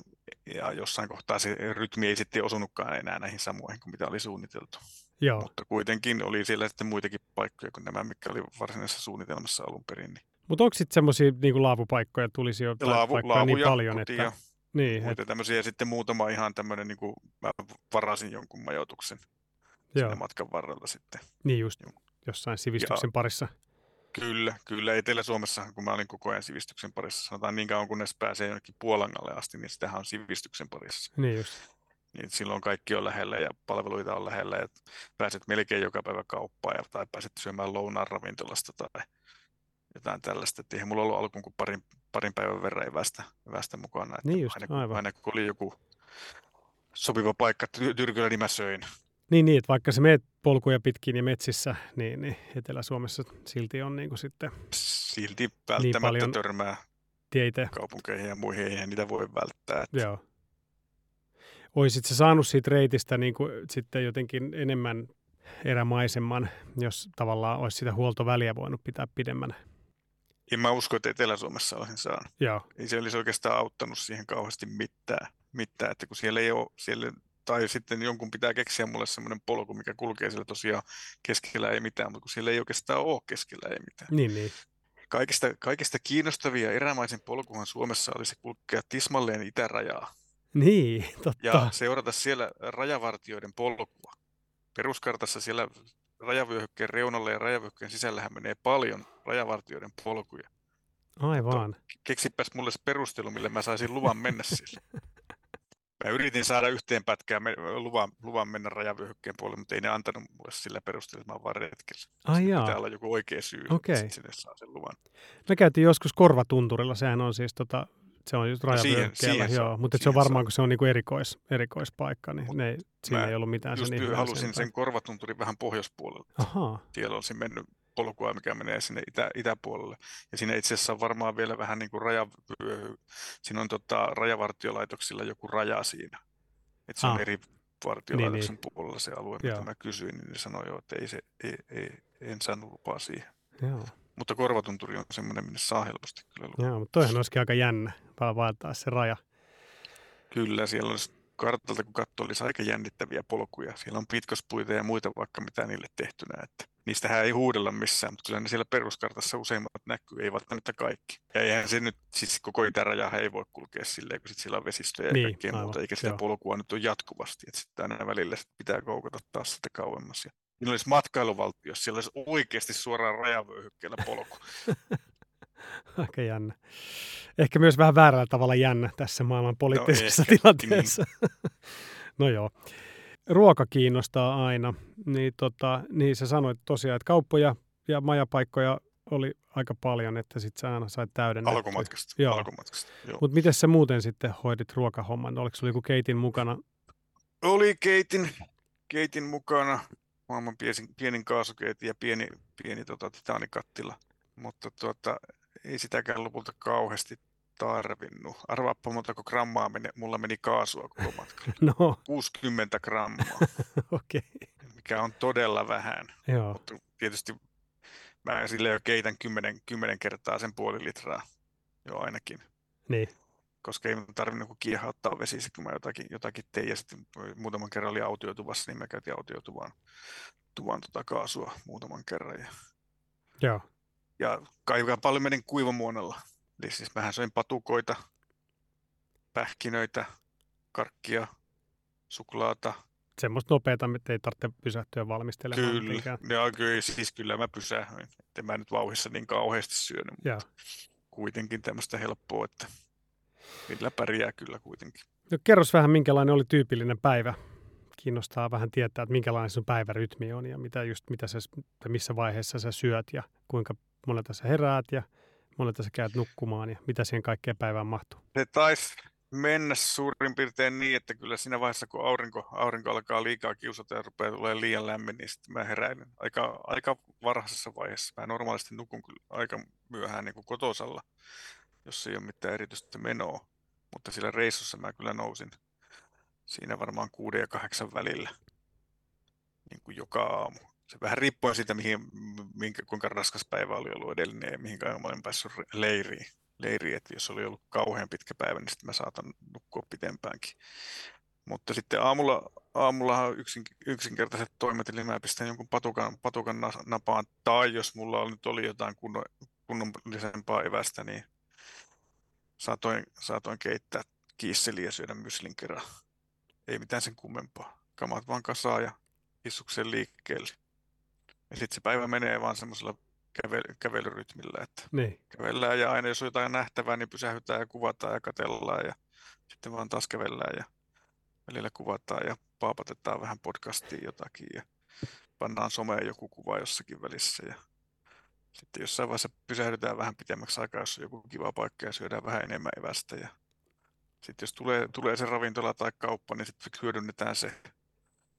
ja jossain kohtaa se rytmi ei sitten osunutkaan enää näihin samoihin kuin mitä oli suunniteltu. Joo. Mutta kuitenkin oli siellä sitten muitakin paikkoja kuin nämä, mikä oli varsinaisessa suunnitelmassa alun perin. Niin mutta onko sitten semmoisia niin laavupaikkoja tulisi jo Laavu, vaikka niin paljon, että... Ja niin, muita et... tämmöisiä. Sitten muutama ihan tämmöinen, niin kuin mä varasin jonkun majoituksen Joo. matkan varrella sitten. Niin just, jossain sivistyksen ja, parissa. Kyllä, kyllä. Etelä-Suomessa, kun mä olin koko ajan sivistyksen parissa, sanotaan niin kauan kunnes pääsee jonnekin Puolangalle asti, niin sitähän on sivistyksen parissa. Niin just. Niin silloin kaikki on lähellä ja palveluita on lähellä ja pääset melkein joka päivä kauppaan ja, tai pääset syömään lounaan ravintolasta tai jotain tällaista. Että eihän mulla ollut alkuun kuin parin, parin päivän verran evästä, evästä mukana. Että niin just, aina, aivan. aina kun oli joku sopiva paikka Tyrkyllä, niin mä söin. Niin, niin, että vaikka se meet polkuja pitkin ja metsissä, niin, niin Etelä-Suomessa silti on niin kuin sitten Silti niin välttämättä niin paljon törmää tietä. kaupunkeihin ja muihin, eihän niitä voi välttää. Että... Joo. Oisit se saanut siitä reitistä niin kuin sitten jotenkin enemmän erämaisemman, jos tavallaan olisi sitä huoltoväliä voinut pitää pidemmän en mä usko, että Etelä-Suomessa olisin saanut. Joo. Ei se olisi oikeastaan auttanut siihen kauheasti mitään, mitään että kun siellä ei ole, siellä, tai sitten jonkun pitää keksiä mulle semmoinen polku, mikä kulkee siellä tosiaan keskellä ei mitään, mutta kun siellä ei oikeastaan ole keskellä ei mitään. Niin, niin. Kaikista, kaikista kiinnostavia erämaisen polkuhan Suomessa olisi kulkea tismalleen itärajaa Niin, totta. ja seurata siellä rajavartioiden polkua. Peruskartassa siellä rajavyöhykkeen reunalla ja rajavyöhykkeen sisällähän menee paljon rajavartioiden polkuja. Aivan. Keksipäs mulle se perustelu, millä mä saisin luvan mennä sille. Mä yritin saada yhteen pätkään luvan, luvan mennä rajavyöhykkeen puolelle, mutta ei ne antanut mulle sillä perusteella, että mä oon vaan retkellä. Ai. Pitää olla joku oikea syy, Okei. että sinne saa sen luvan. Me käytiin joskus Korvatunturilla, sehän on siis tota, se on just No siihen- rajavyöhykkeellä, saa, joo, mutta se on varmaan, saa. kun se on niinku erikois, erikoispaikka, niin ne, siinä ei ollut mitään sen halusin ihmeellisempää. sen korvatunturin vähän pohjoispuolelle. Ahaa, Siellä olisi mennyt polkua, mikä menee sinne itä, itäpuolelle. Ja siinä itse asiassa on varmaan vielä vähän niin kuin raja, siinä on tota, rajavartiolaitoksilla joku raja siinä. Että se on Ah. eri vartiolaitoksen puolella se alue, Joo. mitä mä kysyin, niin ne sanoi jo, että ei se, ei, ei, en saanut lupaa siihen. joo. Mutta korvatunturi on semmoinen, minne saa helposti kyllä lupaa. joo mutta toihan olisikin aika jännä, vaan vaeltaa se raja. Kyllä, siellä olisi kartalta kun katsoo, olisi aika jännittäviä polkuja. Siellä on pitkospuita ja muita vaikka mitä niille tehtynä. Että niistähän ei huudella missään, mutta kyllä ne siellä peruskartassa useimmat näkyy, ei välttämättä kaikki. Ja eihän se nyt, siis koko itäraja ei voi kulkea silleen, kun sit siellä on vesistöjä ja Niin, kaikkea aivan, muuta, eikä sitä joo. polkua nyt ole jatkuvasti. Että sitten aina välillä sit pitää koukata taas sitä kauemmas. Ja Siinä olisi matkailuvaltio, jos siellä olisi oikeasti suoraan rajavyöhykkeellä polku. Aika jännä. Ehkä myös vähän väärällä tavalla jännä tässä maailman poliittisessa ehkä, tilanteessa. no joo. Ruoka kiinnostaa aina. Niin, tota, niin sä sanoit tosiaan, että kauppoja ja majapaikkoja oli aika paljon, että sit sä aina sait täydennettyä. Alkumatkasta. Joo. Alkumatkasta. Joo. Mutta miten sä muuten sitten hoidit ruokahomman? Oliko sulla joku keitin mukana? Oli keitin, keitin mukana, maailman piesin, pienin kaasukeiti ja pieni, pieni tota, titaanikattila, mutta tuota, ei sitäkään lopulta kauheasti tarvinnut. Arvaappa montako grammaa meni, mulla meni kaasua koko matkalla. No, 60 grammaa, okei. mikä on todella vähän. Joo, Mutta tietysti mä sille jo keitän 10, 10 kertaa sen puoli litraa jo ainakin. niin. koska ei tarvinnut kuin kiehauttaa vesissä, kun mä jotakin, jotakin tein. Ja sitten muutaman kerran oli autiotuvassa, niin mä käytin autiotuvan tuvan tota kaasua muutaman kerran. Ja, Joo, ja aika paljon menin kuivamuonella. Eli siis mähän söin patukoita, pähkinöitä, karkkia, suklaata. semmoista nopeata, että ei tarvitse pysähtyä valmistelemaan Kyllä, mitenkään. ja kyllä, siis kyllä mä pysähdyin. En mä nyt vauhissa niin kauheasti syönyt, mutta Joo. kuitenkin tämmöistä helppoa, että millä pärjää kyllä kuitenkin. No, kerros vähän, minkälainen oli tyypillinen päivä. Kiinnostaa vähän tietää, että minkälainen sun päivärytmi on ja mitä just, mitä sä, missä vaiheessa sä syöt ja kuinka monelta sä heräät ja monelta sä käyt nukkumaan ja mitä siihen kaikkeen päivään mahtuu. Se taisi mennä suurin piirtein niin, että kyllä siinä vaiheessa, kun aurinko, aurinko alkaa liikaa kiusata ja rupeaa tulee liian lämmin, niin sitten mä heräilen aika, aika varhaisessa vaiheessa. Mä normaalisti nukun kyllä aika myöhään niin kuin kotosalla, jos ei ole mitään erityistä menoa. Mutta sillä reissussa mä kyllä nousin siinä varmaan kuuden ja kahdeksan välillä niin kuin joka aamu. Se vähän riippuen siitä, mihin, minkä, kuinka raskas päivä oli ollut edellinen ja mihin mä olin päässyt leiriin leiriin, että jos oli ollut kauhean pitkä päivä, niin sitten mä saatan nukkua pitempäänkin. Mutta sitten aamulla, aamullahan yksin, yksinkertaiset toimet, eli mä pistän jonkun patukan, patukan na- napaan, tai jos mulla nyt oli jotain kunnon, kunnollisempaa evästä, niin saatoin, saatoin keittää kiisseliä ja syödä myslin kerran. Ei mitään sen kummempaa. Kamat vaan kasaa ja hissuksen liikkeelle. Ja sitten se päivä menee vaan semmoisella kävely, kävelyrytmillä, että Niin, kävellään ja aina jos on jotain nähtävää, niin pysähytään ja kuvataan ja katellaan ja sitten vaan taas kävellään ja välillä kuvataan ja paapatetaan vähän podcastiin jotakin ja pannaan someen joku kuva jossakin välissä ja sitten jossain vaiheessa pysähdytään vähän pitemmäksi aikaa, jos on joku kiva paikka ja syödään vähän enemmän evästä ja sitten jos tulee, tulee se ravintola tai kauppa, niin sitten hyödynnetään se,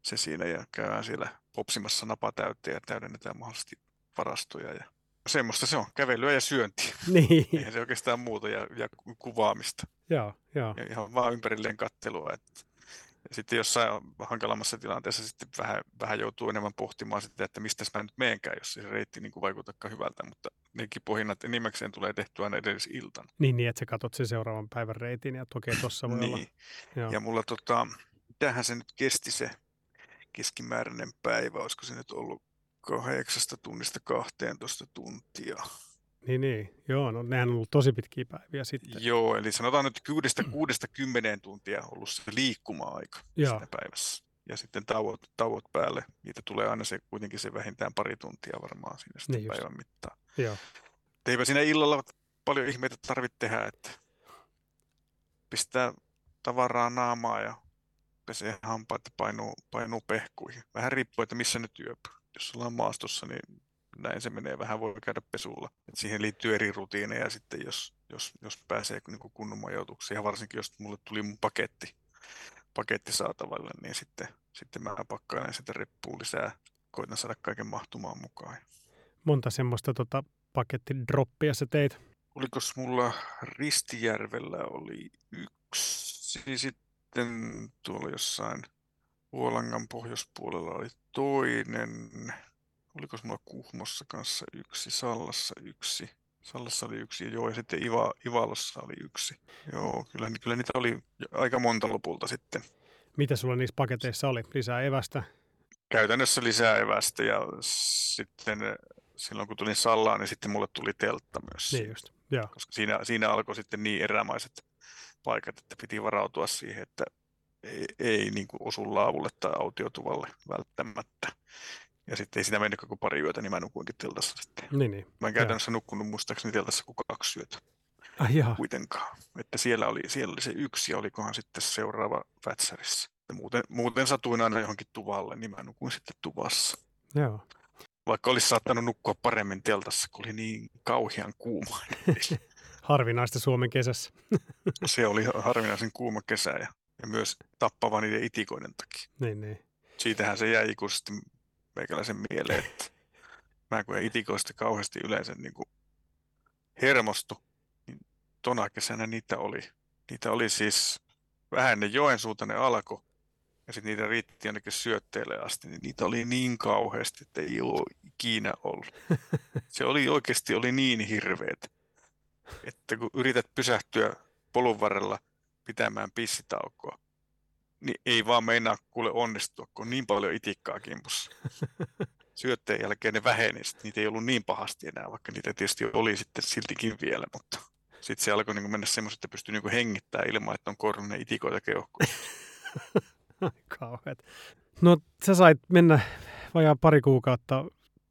se siinä ja käydään siellä popsimassa napa täyteen ja täydennetään mahdollisesti varastoja ja semmoista se on, kävelyä ja syöntiä. niin. Eihän se oikeastaan muuta ja, ja ku- kuvaamista joo, joo. ja ihan vaan ympärilleen kattelua. Että. Ja sitten jossain hankalammassa tilanteessa sitten vähän, vähän joutuu enemmän pohtimaan sitä, että mistä mä nyt meenkään, jos se reitti niin vaikutakaan hyvältä, mutta nekin pohinnat enimmäkseen tulee tehtyä aina edellisiltana. Niin, niin, että sä katsot sen seuraavan päivän reitin ja toki tossa voi olla. Niin. Joo. Ja mulla tota, mitähän se nyt kesti se keskimääräinen päivä, olisiko se nyt ollut kahdeksasta tunnista 12 tuntia. Niin, niin. Joo, no nehän on ollut tosi pitkiä päiviä sitten. Joo, eli sanotaan nyt kuudesta, kuudesta kymmeneen tuntia ollut se liikkuma-aika Joo. siinä päivässä. Ja sitten tauot, tauot päälle, niitä tulee aina se kuitenkin se vähintään pari tuntia varmaan siinä sitten Niin päivän mittaan. Joo. Et Eipä siinä illalla paljon ihmeitä tarvitse tehdä, että pistää tavaraa naamaa ja pesee hampaat ja painuu, painuu pehkuihin. Vähän riippuu, että missä nyt yöpyy. Jos ollaan maastossa, niin näin se menee. Vähän voi käydä pesulla. Et siihen liittyy eri rutiineja sitten, jos, jos, jos pääsee niin kunnon majoituksiin. Ja varsinkin, jos mulle tuli mun paketti, paketti saatavalle, niin sitten, sitten mä pakkailen sitä reppuun lisää. Koitan saada kaiken mahtumaan mukaan. Monta semmoista tota, pakettidroppia sä teit. Olikos mulla Ristijärvellä oli yksi, sitten tuolla jossain Vuolangan pohjoispuolella oli toinen. Olikos mulla Kuhmossa kanssa yksi, Sallassa yksi. Sallassa oli yksi ja joo, ja sitten Iva, Ivalossa oli yksi. Joo, kyllä, kyllä niitä oli aika monta lopulta sitten. Mitä sulla niissä paketeissa oli? Lisää evästä? Käytännössä lisää evästä ja sitten silloin kun tulin Sallaan, niin sitten mulle tuli teltta myös. Niin just. Joo. koska siinä, siinä alkoi sitten niin erämaiset paikat, että piti varautua siihen, että ei, ei niin kuin osu laavulle tai autiotuvalle välttämättä. Ja sitten ei sitä mennyt kuin pari yötä, niin mä nukuinkin teltassa sitten. Niin, niin. Mä en käytännössä nukkunut muistaakseni teltassa kuin kaksi yötä Ai jaha. kuitenkaan. Että siellä oli, siellä oli se yksi ja olikohan sitten seuraava Vätsärissä. Ja muuten, muuten satuin aina johonkin tuvalle, niin mä nukuin sitten tuvassa. Joo. Vaikka olisi saattanut nukkua paremmin teltassa, kun oli niin kauhean kuuma. Harvinaista Suomen kesässä. Se oli harvinaisen kuuma kesä ja, ja myös tappava niiden itikoiden takia. Niin, niin. Siitähän se jäi ikuisesti meikäläisen mieleen, että mä kun en itikoista kauheasti yleensä niin kuin hermostu, niin tona kesänä niitä oli. Niitä oli siis vähän ne Joensuuta ne alkoi ja sitten niitä riitti jonnekin syötteelle asti, niin niitä oli niin kauheasti, että ei ole ikinä ollut. Se oli oikeasti oli niin hirveet, että kun yrität pysähtyä polun varrella pitämään pissitaukoa, niin ei vaan meinaa kuule onnistua, kun on niin paljon itikkaa kimpussa. Syötteen jälkeen ne väheni, sit niitä ei ollut niin pahasti enää, vaikka niitä tietysti oli sitten siltikin vielä, mutta sitten se alkoi niin mennä semmoiset, että pystyy niin hengittämään ilman, että on korunne itikoita keuhkoja. Kauheat. No sä sait mennä vajaa pari kuukautta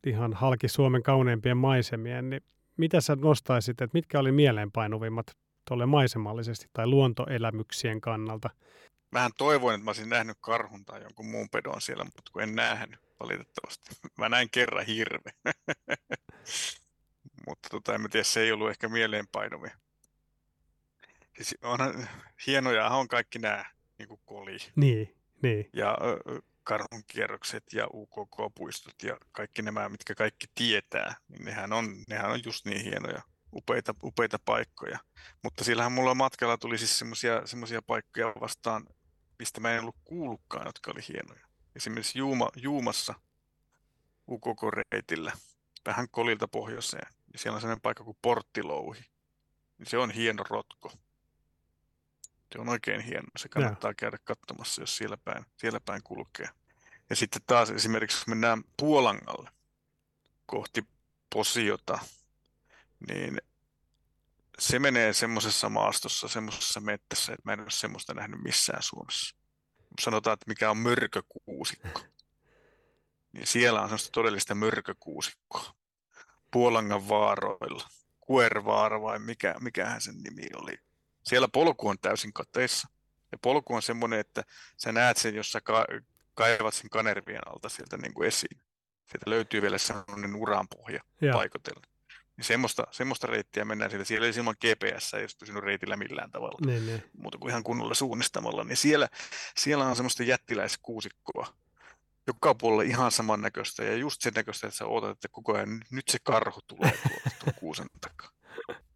ihan halki Suomen kauneimpien maisemien, niin mitä sä nostaisit, että mitkä oli mieleenpainuvimmat tuolle maisemallisesti tai luontoelämyksien kannalta? Vähän toivoin, että mä olisin nähnyt karhun tai jonkun muun pedon siellä, mutta kun en nähnyt valitettavasti. Mä näin kerran hirve. mutta tota, en tiedä, se ei ollut ehkä mieleenpainuvia. Siis onhan, hienoja on kaikki nämä, niin kuin koli Niin, niin. ja ö, karhun kierrokset ja UKK-puistot ja kaikki nämä, mitkä kaikki tietää, niin nehän on, nehän on just niin hienoja, upeita, upeita paikkoja. Mutta sillähän mulla matkalla tuli siis semmoisia paikkoja vastaan, mistä mä en ollut kuullutkaan, jotka oli hienoja. Esimerkiksi Juuma, Juumassa UKK-reitillä, vähän kolilta pohjoiseen, niin siellä on sellainen paikka kuin Porttilouhi. Niin se on hieno rotko. Se on oikein hieno. Se kannattaa käydä katsomassa, jos siellä päin, siellä päin kulkee. Ja sitten taas esimerkiksi, jos mennään Puolangalle kohti Posiota, niin se menee semmoisessa maastossa, semmoisessa mettässä, että mä en ole semmoista nähnyt missään Suomessa. Sanotaan, että mikä on mörkökuusikko. Niin siellä on semmoista todellista mörkökuusikkoa. Puolangan vaaroilla. Kuervaara vai mikä, mikähän sen nimi oli. Siellä polku on täysin kateissa. Ja polku on semmoinen, että sä näet sen, jos sä kaivat sen kanervien alta sieltä niin kuin esiin. Sieltä löytyy vielä semmoinen uranpohja paikotella. Niin semmoista, semmoista reittiä mennään siitä. Siellä ei ilman GPS, ei olisi pysynyt reitillä millään tavalla. Niin, niin. Muuta kuin ihan kunnolla suunnistamalla. Niin siellä, siellä on semmoista jättiläiskuusikkoa. Joka puolella ihan samannäköistä ja just sen näköistä, että sä ootat, että koko ajan nyt se karhu tulee tuolta tuon kuusen takaa.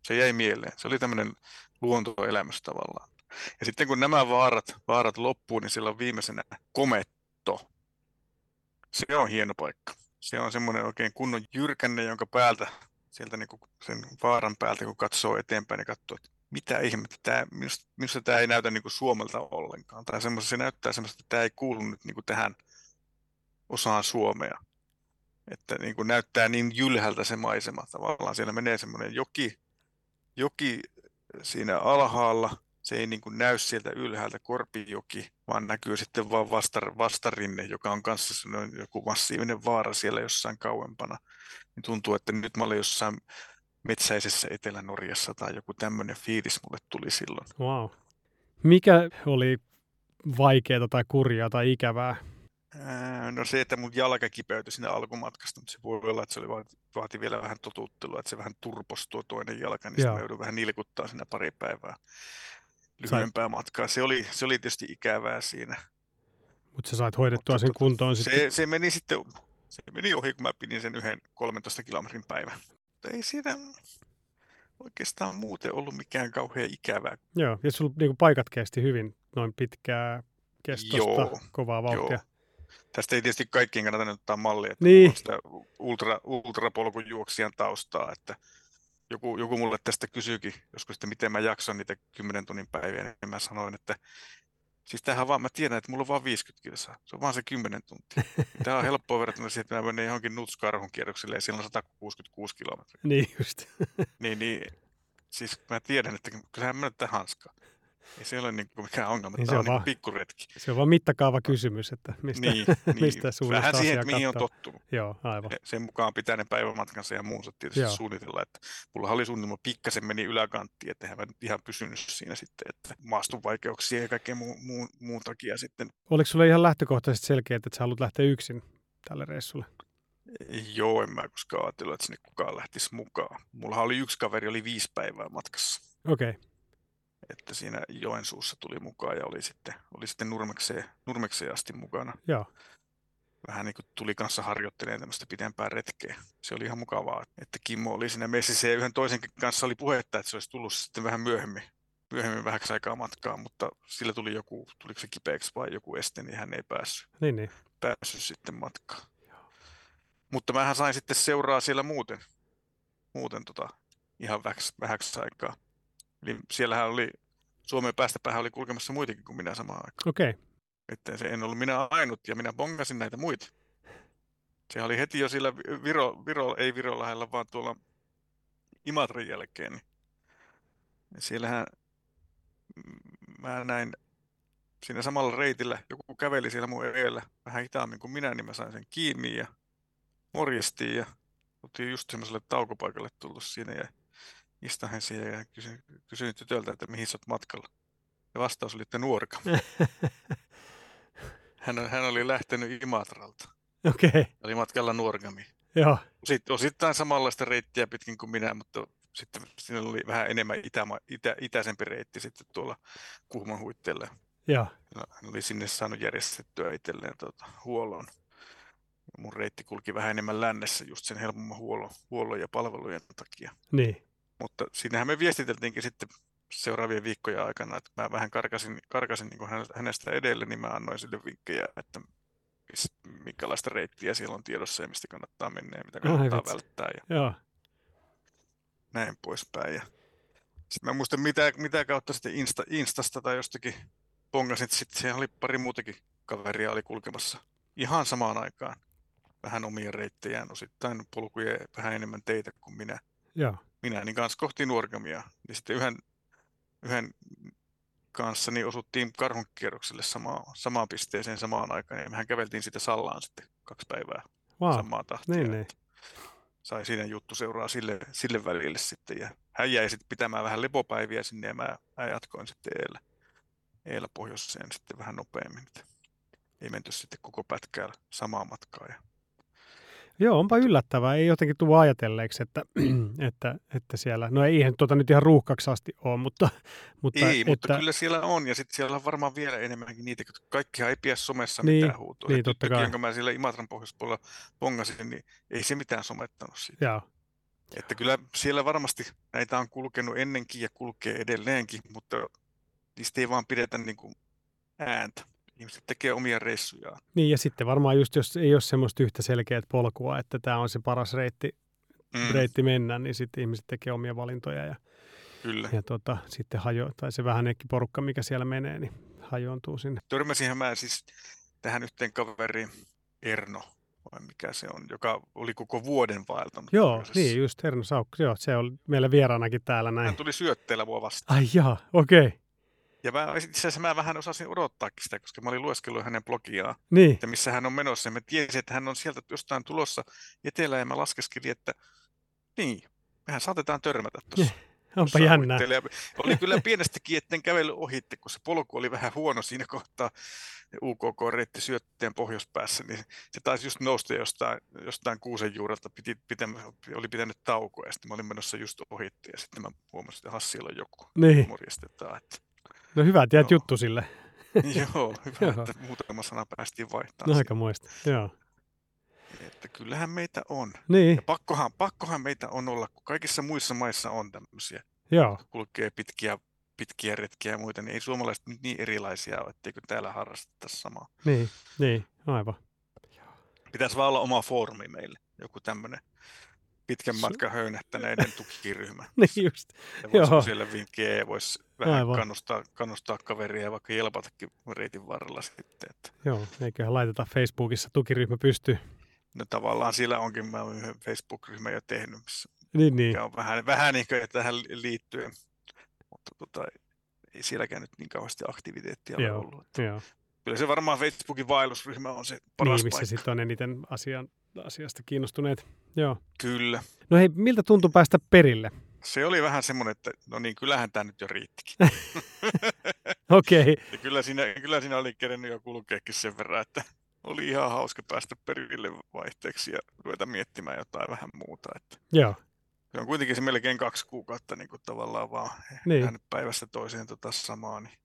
Se jäi mieleen. Se oli tämmöinen luontoelämys tavallaan. Ja sitten kun nämä vaarat, vaarat loppuu, niin siellä on viimeisenä kometto. Se on hieno paikka. Se on semmoinen oikein kunnon jyrkänne, jonka päältä, sieltä niin sen vaaran päältä, kun katsoo eteenpäin, niin katsoo, että mitä ihmettä, tämä, minusta, minusta tämä ei näytä niin kuin Suomelta ollenkaan. Tai se näyttää semmoista, että tämä ei kuulu nyt niin kuin tähän osaan Suomea. että niin kuin näyttää niin jylhältä se maisema. Tavallaan siellä menee semmoinen joki, joki siinä alhaalla, se ei niin kuin näy sieltä ylhäältä Korpijoki, vaan näkyy sitten vaan vastar, vastarinne, joka on kanssa joku massiivinen vaara siellä jossain kauempana. Niin tuntuu, että nyt mä olen jossain metsäisessä Etelä-Norjassa tai joku tämmöinen fiilis mulle tuli silloin. Wow. Mikä oli vaikeaa tai kurjaa tai ikävää? No se, että mun jalka kipeytyi sinne alkumatkasta, mutta se voi olla, että se oli vaati, vaati vielä vähän totuttelua, että se vähän turposi tuo toinen jalka, niin sitten joudun vähän nilkuttaa sinne pari päivää lyhyempää Sait... matkaa. Se oli, se oli tietysti ikävää siinä. Mutta sä sait hoidettua sen kuntoon se, sitten? Se meni sitten, se meni ohi, kun mä pidin sen yhden 13 kilometrin päivän. Mutta ei siinä oikeastaan muuten ollut mikään kauhean ikävää. Joo, ja sulla niin paikat kesti hyvin noin pitkää kestosta, Joo, kovaa vauhtia. Joo. Tästä ei tietysti kaikkien kannata ottaa mallia, että niin. sitä ultra, ultrapolkujuoksijan taustaa, että joku, joku mulle tästä kysyykin joskus, että miten mä jaksan niitä 10 tunnin päiviä, niin mä sanoin, että siis tämähän vaan, mä tiedän, että mulla on vaan 50 kilsaa, se on vaan se 10 tuntia. Tämä on helppoa verrattuna siihen, että mä menen johonkin nutskarhun kierrokselle ja siellä on 166 kilometriä. Niin just. niin, niin, siis mä tiedän, että kyllähän mä nyt tähän hanskaan. Ei se ole niin kuin mikään ongelma, niin se on, on niin pikkuretki. Se on vaan mittakaava kysymys, että mistä, niin, mistä niin. Vähän siihen, että mihin on tottunut. Joo, aivan. Sen mukaan pitää ne päivämatkansa ja muunsa tietysti Joo. suunnitella. Että mulla oli suunnitelma pikkasen meni yläkanttiin, että eihän mä ihan pysynyt siinä sitten, että maastun vaikeuksia ja kaikkea muu, muu, muun takia sitten. Oliko sulle ihan lähtökohtaisesti selkeä, että sä haluat lähteä yksin tälle reissulle? Joo, en mä koskaan ajatellut, että sinne kukaan lähtisi mukaan. Mulla oli yksi kaveri, oli viisi päivää matkassa. Okei. Okay että siinä Joensuussa tuli mukaan ja oli sitten, oli sitten Nurmekseen, Nurmekseen asti mukana. Joo. Vähän niin kuin tuli kanssa harjoittelemaan tämmöistä pidempää retkeä. Se oli ihan mukavaa, että Kimmo oli siinä messissä ja yhden toisen kanssa oli puhetta, että se olisi tullut sitten vähän myöhemmin, myöhemmin vähäksi aikaa matkaa, mutta sillä tuli joku, tuliko se kipeäksi vai joku este, niin hän ei päässyt, niin, niin. päässyt sitten matkaan. Mutta mähän sain sitten seuraa siellä muuten, muuten tota, ihan vähäksi, vähäksi aikaa. Eli siellähän oli, Suomen päästä päähän oli kulkemassa muitakin kuin minä samaan aikaan. Okei. Okay. Että se en ollut minä ainut ja minä bongasin näitä muita. Se oli heti jo sillä Viro, Viro ei Viron lähellä, vaan tuolla Imatran jälkeen. Niin siellähän mä näin siinä samalla reitillä, joku käveli siellä mun eellä vähän hitaammin kuin minä, niin mä sain sen kiinni ja morjestiin ja oltiin just semmoiselle taukopaikalle tullut siinä ja istahin siihen ja kysyin, kysyin tytöltä, että mihin sä oot matkalla. Ja vastaus oli, että nuorka. hän, hän oli lähtenyt Imatralta. Okei. Okay. Oli matkalla Nuorgamiin. Joo. Sitten osittain samanlaista reittiä pitkin kuin minä, mutta sitten siinä oli vähän enemmän itä, itä, itäisempi reitti sitten tuolla Kuhman huitteelle. Joo. Hän oli sinne saanut järjestettyä itselleen tuota, huollon. Mun reitti kulki vähän enemmän lännessä just sen helpomman huollon, huollon ja palvelujen takia. Niin. Mutta siinähän me viestiteltiinkin sitten seuraavien viikkojen aikana, että mä vähän karkasin, karkasin niin hänestä edelle, niin mä annoin sille vinkkejä, että minkälaista reittiä siellä on tiedossa ja mistä kannattaa mennä ja mitä kannattaa Ai, välttää. Ja Joo. Näin poispäin. Ja sitten mä muistan, mitä, mitä kautta sitten Insta, Instasta tai jostakin pongasin, että sitten siellä oli pari muutakin kaveria oli kulkemassa ihan samaan aikaan. Vähän omia reittejään, osittain polkuja vähän enemmän teitä kuin minä. Joo minä niin kanssa kohti Nuorgamia. Niin sitten yhden, yhden kanssa niin osuttiin karhunkierrokselle sama, samaan pisteeseen samaan aikaan. Ja mehän käveltiin sitä Sallaan sitten kaksi päivää wow. samaa tahtia. Niin, niin. Sai siinä juttu seuraa sille, sille välille sitten. Ja hän jäi sitten pitämään vähän lepopäiviä sinne ja mä, mä jatkoin sitten eellä, eellä pohjoiseen sitten vähän nopeammin. Ei menty sitten koko pätkää samaa matkaa. Ja Joo, onpa yllättävää. Ei jotenkin tule ajatelleeksi, että, että, että siellä, no eihän tuota nyt ihan ruuhkaksi asti ole, mutta... mutta ei, että, mutta kyllä siellä on, ja sitten siellä on varmaan vielä enemmänkin niitä, koska kaikkihan ei pidä somessa niin, mitään huutoa. Niin, totta kai. kun mä siellä Imatran pohjoispuolella pongasin, niin ei se mitään somettanut siitä. Joo. Että kyllä siellä varmasti näitä on kulkenut ennenkin ja kulkee edelleenkin, mutta niistä ei vaan pidetä niin kuin ääntä ihmiset tekee omia reissujaan. Niin ja sitten varmaan just jos ei ole semmoista yhtä selkeät polkua, että tämä on se paras reitti, mm. reitti mennä, niin sitten ihmiset tekee omia valintoja ja, Kyllä. ja tota, sitten hajo, tai se vähän porukka, mikä siellä menee, niin hajoontuu sinne. Törmäsinhän mä siis tähän yhteen kaveriin, Erno vai mikä se on, joka oli koko vuoden vaeltanut. Joo, pohjoisessa. niin just Herno Saukko. Joo, se on meillä vieraanakin täällä näin. Hän tuli syötteellä mua vastaan. Ai jaa, okei. Okay. Ja mä, itse asiassa mä vähän osasin odottaakin sitä, koska mä olin lueskellut hänen blogiaan, Niin, että missä hän on menossa. Ja mä tiesin, että hän on sieltä jostain tulossa etelään ja mä laskeskelin, että niin, mehän saatetaan törmätä tuossa. onpa tuossa jännää. Oli kyllä pienestäkin, etten kävely ohitte, kun se polku oli vähän huono siinä kohtaa. UKK-reitti syötteen pohjoispäässä, niin se taisi just nousta jostain, jostain kuusen juurelta, piti, pitä, oli pitänyt taukoa ja sitten mä olin menossa just ohitte ja sitten mä huomasin, että Hassilla on joku. Niin, Morjestetaan, että no hyvä, tiedät Joo. juttu sille. joo, hyvä, Joo. että muutama sana päästiin No, vaihtamaan. aika muista. Joo. Että kyllähän meitä on. Niin, Ja pakkohan, pakkohan meitä on olla, kun kaikissa muissa maissa on tämmöisiä, joo. kulkee pitkiä, pitkiä retkiä ja muita, niin ei suomalaiset nyt niin erilaisia ole, etteikö täällä harrastettaisi samaa. Niin, niin, aivan. Pitäisi vaan olla oma foorumi meille, joku tämmöinen pitkän matkan höynähtäneiden tukiryhmä. Niin just. Ja siellä vinkkejä ja voisi vähän Aivan. kannustaa, kannustaa kaveria ja vaikka jelpatakin reitin varrella sitten. Että, Joo, eiköhän laiteta Facebookissa tukiryhmä pystyy. no tavallaan siellä onkin, mä olen yhden Facebook-ryhmän jo tehnyt, missä Niin, niin. on vähän, vähän niin kuin tähän liittyen, mutta tota, ei sielläkään nyt niin kauheasti aktiviteettia ole ollut. Että Joo. kyllä se varmaan Facebookin vaellusryhmä on se paras Niin, missä sitten on eniten asian, asiasta kiinnostuneet. Joo. Kyllä. No hei, miltä tuntui päästä perille? Se oli vähän semmoinen, että no niin, kyllähän tämä nyt jo riittikin. Okei, okay. Ja kyllä siinä, kyllä siinä oli kerennyt jo kulkeekin sen verran, että oli ihan hauska päästä perille vaihteeksi ja ruveta miettimään jotain vähän muuta. Että joo. se on kuitenkin se melkein kaksi kuukautta niin kuin tavallaan vaan Niin. päivästä toiseen tota samaa, niin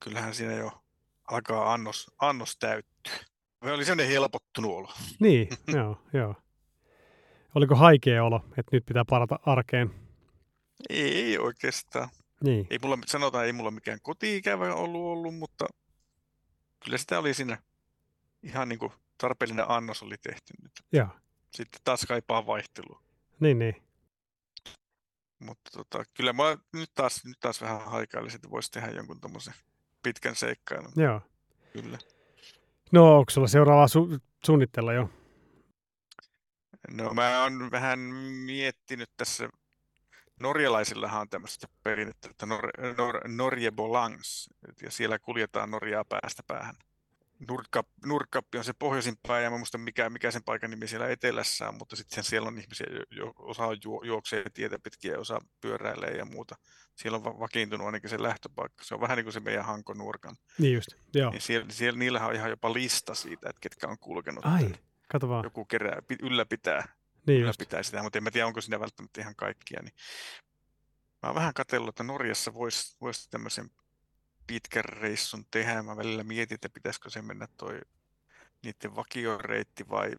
kyllähän siinä jo alkaa annos, annos täyttyä. Me oli sellainen helpottunut olo. Niin, joo, joo. Oliko haikea olo, että nyt pitää parata arkeen? Ei oikeastaan. Niin, Ei mulla, sanotaan, ei mulla mikään koti-ikävä ollut ollut, mutta kyllä sitä oli siinä ihan niin kuin tarpeellinen annos oli tehty nyt. joo. Sitten taas kaipaa vaihtelua. Niin, niin. Mutta tota, kyllä mä nyt taas, nyt taas vähän haikailisin, että voisi tehdä jonkun tommosen pitkän seikkailun. Joo. Kyllä. No, onko sulla seuraavaa su- suunnitella jo? No mä oon vähän miettinyt tässä, norjalaisillahan on tämmöistä perinnettä, että Nor, Nor, Norje Bolangs, ja siellä kuljetaan Norjaa päästä päähän. Nordkap, Nordkappi on se pohjoisin pää, ja mä muista mikä, mikä sen paikan nimi siellä etelässä on, mutta sitten siellä on ihmisiä, jo, jo, osa juo, juoksee tietä pitkiä osa pyöräilee ja muuta. Siellä on va- vakiintunut ainakin se lähtöpaikka. Se on vähän niin kuin se meidän Hanko Nurkan. Niin just, joo. Niin siellä, siellä, niillähän on ihan jopa lista siitä, että ketkä on kulkenut. Ai, kato vaan. Joku kerää, pi- ylläpitää Niin just. ylläpitää sitä, mutta en mä tiedä, onko siinä välttämättä ihan kaikkia. Niin mä oon vähän katsellut, että Norjassa voisi vois tämmöisen pitkän reissun tehdä. Mä välillä mietin, että pitäisikö se mennä toi niiden vakioreitti vai,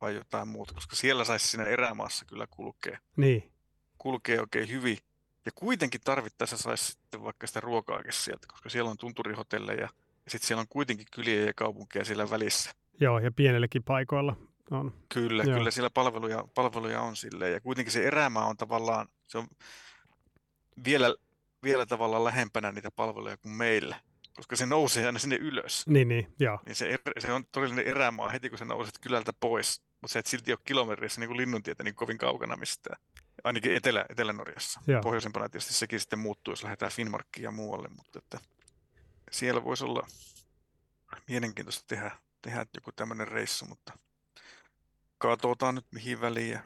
vai jotain muuta, koska siellä saisi siinä erämaassa kyllä kulkea, Niin, kulkee oikein hyvin. Ja kuitenkin tarvittaessa saisi sitten vaikka sitä ruokaakin sieltä, koska siellä on tunturihotelleja ja sitten siellä on kuitenkin kyliä ja kaupunkeja siellä välissä. joo, ja pienellekin paikoilla on. Kyllä, Joo. kyllä siellä palveluja, palveluja on silleen. Ja kuitenkin se erämaa on tavallaan, se on vielä, vielä tavallaan lähempänä niitä palveluja kuin meillä, koska se nousee aina sinne ylös. Niin, niin, joo. Niin se, se on todellinen erämaa heti, kun sä nouset kylältä pois, mutta se et silti ole kilometrissä niin kuin linnuntietä niin kovin kaukana mistään. Ainakin Etelä, Etelä-Norjassa. Joo. Pohjoisempana tietysti sekin sitten muuttuu, jos lähdetään Finnmarkkiin ja muualle, mutta että siellä voisi olla mielenkiintoista tehdä, tehdä joku tämmöinen reissu, mutta katsotaan nyt mihin väliin. Ja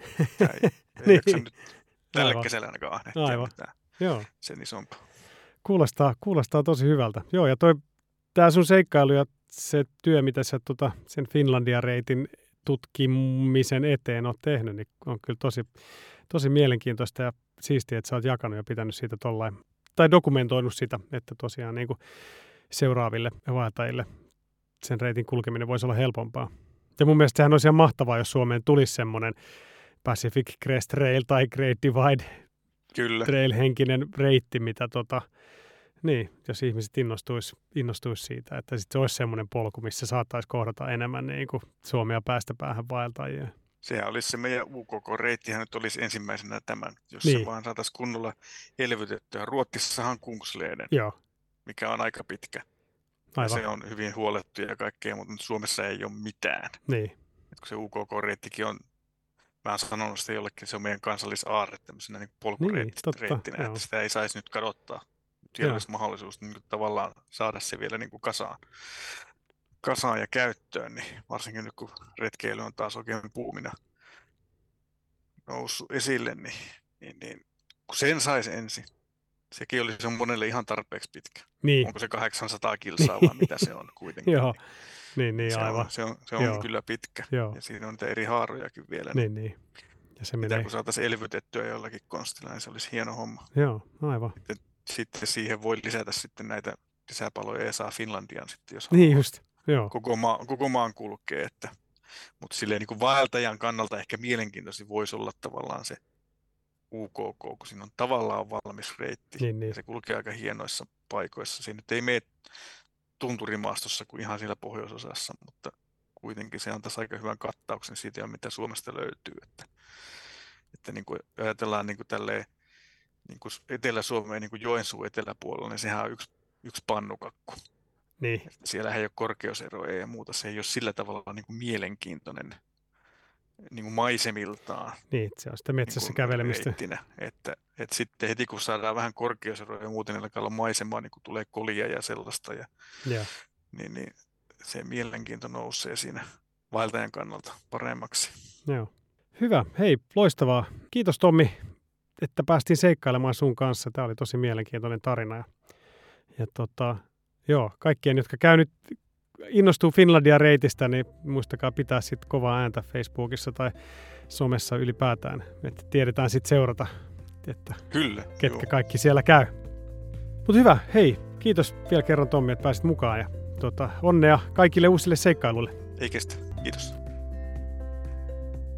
ei, Niin. nyt tälle Aivan. kesällä ainakaan ahnehtia Aivan. mitään Joo, sen isompaa. kuulostaa, kuulostaa tosi hyvältä. Joo, ja toi, tää sun seikkailu ja se työ, mitä sä tota, sen Finlandia-reitin tutkimisen eteen oot tehnyt, niin on kyllä tosi, tosi mielenkiintoista ja siistiä, että sä oot jakanut ja pitänyt siitä tollain, tai dokumentoinut sitä, että tosiaan niin kuin seuraaville vaeltajille sen reitin kulkeminen voisi olla helpompaa. Ja mun mielestä sehän olisi ihan mahtavaa, jos Suomeen tulisi semmoinen Pacific Crest Trail tai Great Divide Kyllä, trail-henkinen reitti, mitä tota, niin, jos ihmiset innostuisi, innostuisi siitä, että sit se olisi semmoinen polku, missä saattaisi kohdata enemmän niin kuin Suomea päästä päähän vaeltajia. sehän olisi se meidän UKK-reittihän nyt olisi ensimmäisenä tämän, jos Niin. se vaan saataisiin kunnolla elvytettyä. Ruotsissahan Kungsleden, Joo, mikä on aika pitkä. Ja aivan. se on hyvin huolettu ja kaikkea, mutta Suomessa ei ole mitään. Niin, Et kun se UKK-reittikin on, mä oon sanonut sitä jollekin, se on meidän kansallisaarre tämmöisenä niin polkureittinä, niin, että sitä ei saisi nyt kadottaa. Vielä olisi mahdollisuus niin tavallaan saada se vielä niin kuin kasaan, kasaan ja käyttöön, niin varsinkin nyt kun retkeily on taas oikein puumina noussut esille, niin, niin, niin kun sen saisi ensin, sekin oli se monelle ihan tarpeeksi pitkä. Niin. Onko se 800 kilsaa vai mitä se on kuitenkin? Joo, niin, niin se aivan. On, se on, se on Joo. kyllä pitkä. Joo. Ja siinä on niitä eri haarojakin vielä. Niin, niin. Ja se menee... kun saataisiin elvytettyä jollakin konstilla, niin se olisi hieno homma. Joo, aivan. Sitten, sitten siihen voi lisätä sitten näitä lisäpaloja ja saa Finlandian sitten, jos niin just. Joo. Koko, maa, koko maan kulkee. Että, mutta silleen niin kuin vaeltajan kannalta ehkä mielenkiintoisin voisi olla tavallaan se UKK, kun siinä on tavallaan valmis reitti. Niin, niin. Ja se kulkee aika hienoissa paikoissa. Siinä nyt ei mene tunturimaastossa kuin ihan siellä pohjoisosassa, mutta kuitenkin se antaisi aika hyvän kattauksen siitä, mitä Suomesta löytyy. Että, että niin kuin ajatellaan niin kuin tälleen, niin kuin Etelä-Suomeen niin kuin Joensuun eteläpuolella, niin sehän on yksi, yksi pannukakku. Niin. Siellä ei ole korkeuseroja ja muuta. Se ei ole sillä tavalla niin kuin mielenkiintoinen niin kuin maisemiltaan. Niin, se on sitä metsässä niin kävelemistä. Reittinä, että, että sitten heti kun saadaan vähän korkeuseroja ja muuten alkaa olla maisemaa, niin kun tulee kolia ja sellaista, ja, ja. Niin, niin se mielenkiinto nousee siinä vaeltajan kannalta paremmaksi. Joo. Hyvä. Hei, loistavaa. Kiitos Tommi, että päästiin seikkailemaan sun kanssa. Tämä oli tosi mielenkiintoinen tarina. Ja, ja tota, joo, kaikkien, jotka käy nyt innostuu Finlandia reitistä, niin muistakaa pitää sitten kovaa ääntä Facebookissa tai somessa ylipäätään, että tiedetään sitten seurata, että Kyllä, ketkä joo. kaikki siellä käy. Mutta hyvä, hei, kiitos vielä kerran Tommi, että pääsit mukaan ja tota, onnea kaikille uusille seikkailuille. Ei kestä, kiitos.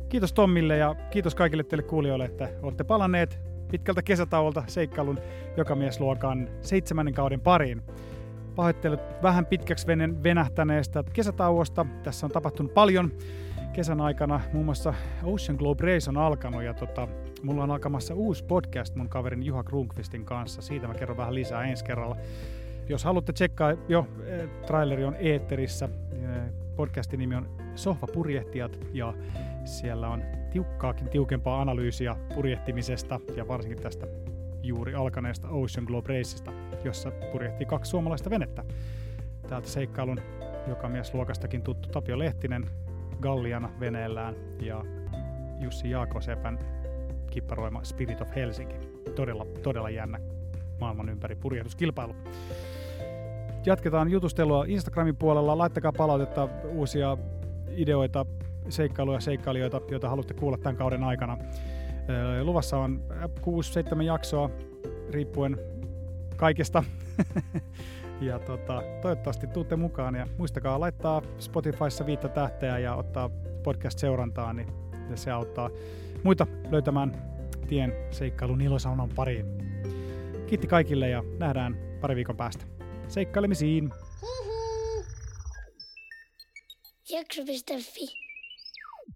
Kiitos Tommille ja kiitos kaikille teille kuulijoille, että olette palanneet pitkältä kesätauolta seikkailun jokamiesluokan seitsemännen kauden pariin. Pahoittelut vähän pitkäksi venen venähtäneestä kesätauosta. Tässä on tapahtunut paljon kesän aikana. Muun muassa Ocean Globe Race on alkanut ja tota, mulla on alkamassa uusi podcast mun kaverin Juha Krunkvistin kanssa. Siitä mä kerron vähän lisää ensi kerralla. Jos haluatte tsekkaa, jo eh, traileri on eetterissä. Eh, podcastin nimi on Sohva-purjehtijat ja siellä on tiukkaakin tiukempaa analyysiä purjehtimisesta ja varsinkin tästä juuri alkaneesta Ocean Globe Raceista, jossa purjehtii kaksi suomalaista venettä. Täältä seikkailun joka mies luokastakin tuttu Tapio Lehtinen Galliana veneellään ja Jussi Jaakosepän kipparoima Spirit of Helsinki. Todella, todella jännä maailman ympäri purjehduskilpailu. Jatketaan jutustelua Instagramin puolella. Laittakaa palautetta, uusia ideoita, seikkailuja, seikkailijoita, joita haluatte kuulla tämän kauden aikana. Luvassa on 6-7 jaksoa, riippuen kaikesta. ja tota, toivottavasti tuutte mukaan ja muistakaa laittaa Spotifyssa viittä tähteä ja ottaa podcast-seurantaa, niin se auttaa muita löytämään tien seikkailun ilosaunan pariin. Kiitti kaikille ja nähdään pari viikon päästä. Seikkailemisiin! Jakso.fi